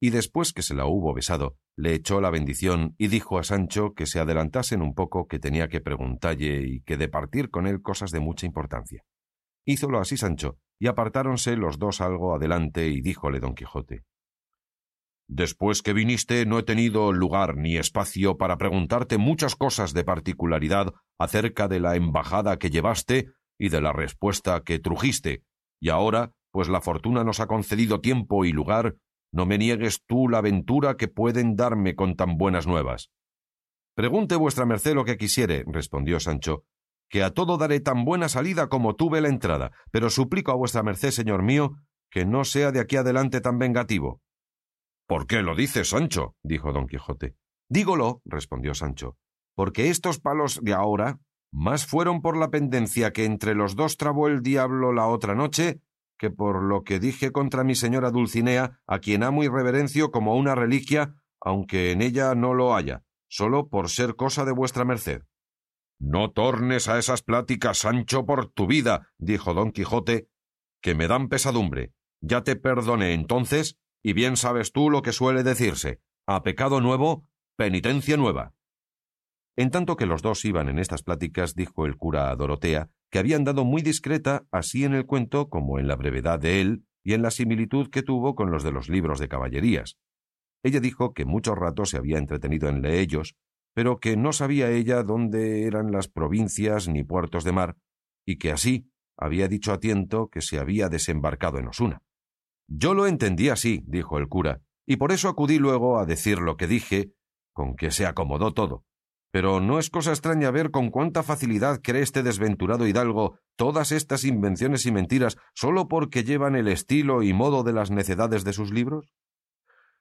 Y después que se la hubo besado, le echó la bendición y dijo a Sancho que se adelantasen un poco que tenía que preguntalle y que de partir con él cosas de mucha importancia. Hízolo así Sancho, y apartáronse los dos algo adelante, y díjole don Quijote Después que viniste no he tenido lugar ni espacio para preguntarte muchas cosas de particularidad acerca de la embajada que llevaste y de la respuesta que trujiste, y ahora, pues la fortuna nos ha concedido tiempo y lugar, no me niegues tú la ventura que pueden darme con tan buenas nuevas. Pregunte vuestra merced lo que quisiere, respondió Sancho, que a todo daré tan buena salida como tuve la entrada, pero suplico a vuestra merced, señor mío, que no sea de aquí adelante tan vengativo. ¿Por qué lo dices, Sancho? dijo don Quijote. Dígolo, respondió Sancho, porque estos palos de ahora más fueron por la pendencia que entre los dos trabó el diablo la otra noche que por lo que dije contra mi señora Dulcinea, a quien amo y reverencio como una reliquia, aunque en ella no lo haya, solo por ser cosa de vuestra merced. No tornes a esas pláticas, Sancho, por tu vida, dijo don Quijote, que me dan pesadumbre. Ya te perdoné entonces, y bien sabes tú lo que suele decirse a pecado nuevo, penitencia nueva. En tanto que los dos iban en estas pláticas, dijo el cura a Dorotea, que había andado muy discreta así en el cuento como en la brevedad de él y en la similitud que tuvo con los de los libros de caballerías. Ella dijo que mucho rato se había entretenido en leellos, pero que no sabía ella dónde eran las provincias ni puertos de mar, y que así había dicho a tiento que se había desembarcado en Osuna. Yo lo entendí así, dijo el cura, y por eso acudí luego a decir lo que dije, con que se acomodó todo. Pero no es cosa extraña ver con cuánta facilidad cree este desventurado hidalgo todas estas invenciones y mentiras sólo porque llevan el estilo y modo de las necedades de sus libros.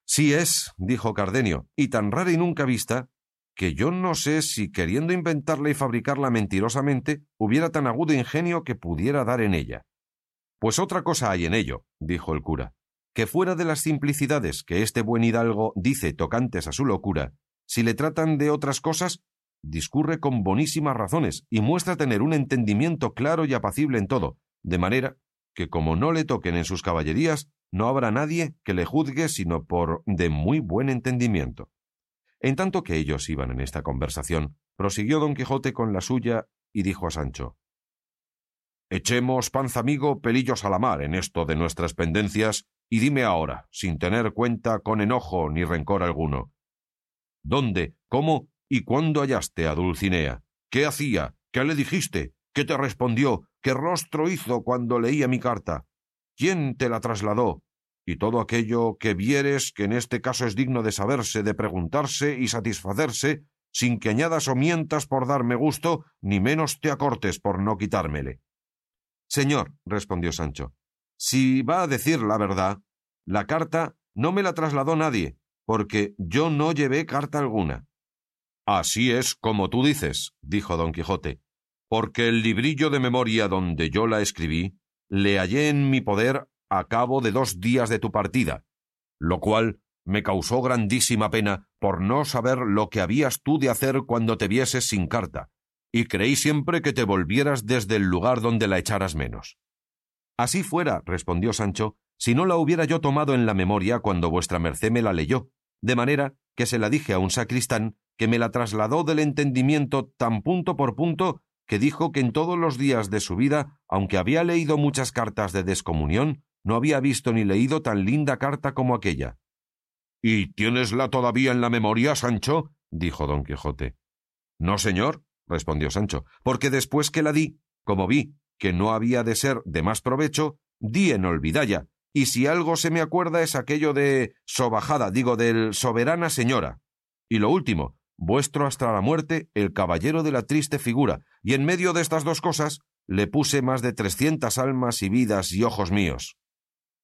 Sí es, dijo Cardenio, y tan rara y nunca vista, que yo no sé si queriendo inventarla y fabricarla mentirosamente hubiera tan agudo ingenio que pudiera dar en ella. Pues otra cosa hay en ello, dijo el cura, que fuera de las simplicidades que este buen hidalgo dice tocantes a su locura, si le tratan de otras cosas, discurre con bonísimas razones y muestra tener un entendimiento claro y apacible en todo, de manera que como no le toquen en sus caballerías, no habrá nadie que le juzgue sino por de muy buen entendimiento. En tanto que ellos iban en esta conversación, prosiguió don Quijote con la suya y dijo a Sancho Echemos, panza amigo, pelillos a la mar en esto de nuestras pendencias, y dime ahora, sin tener cuenta con enojo ni rencor alguno, ¿dónde, cómo y cuándo hallaste a Dulcinea? ¿Qué hacía? ¿Qué le dijiste? ¿Qué te respondió? ¿Qué rostro hizo cuando leía mi carta? ¿Quién te la trasladó? y todo aquello que vieres que en este caso es digno de saberse, de preguntarse y satisfacerse, sin que añadas o mientas por darme gusto, ni menos te acortes por no quitármele. Señor, respondió Sancho, si va a decir la verdad, la carta no me la trasladó nadie, porque yo no llevé carta alguna. Así es como tú dices, dijo don Quijote, porque el librillo de memoria donde yo la escribí, le hallé en mi poder a cabo de dos días de tu partida, lo cual me causó grandísima pena por no saber lo que habías tú de hacer cuando te vieses sin carta, y creí siempre que te volvieras desde el lugar donde la echaras menos. Así fuera, respondió Sancho, si no la hubiera yo tomado en la memoria cuando vuestra merced me la leyó, de manera que se la dije a un sacristán que me la trasladó del entendimiento tan punto por punto que dijo que en todos los días de su vida, aunque había leído muchas cartas de descomunión, no había visto ni leído tan linda carta como aquella. ¿Y tienesla todavía en la memoria, Sancho? dijo don Quijote. No, señor, respondió Sancho, porque después que la di, como vi que no había de ser de más provecho, di en olvidalla, y si algo se me acuerda es aquello de sobajada, digo, del soberana señora. Y lo último, vuestro hasta la muerte, el caballero de la triste figura, y en medio de estas dos cosas le puse más de trescientas almas y vidas y ojos míos.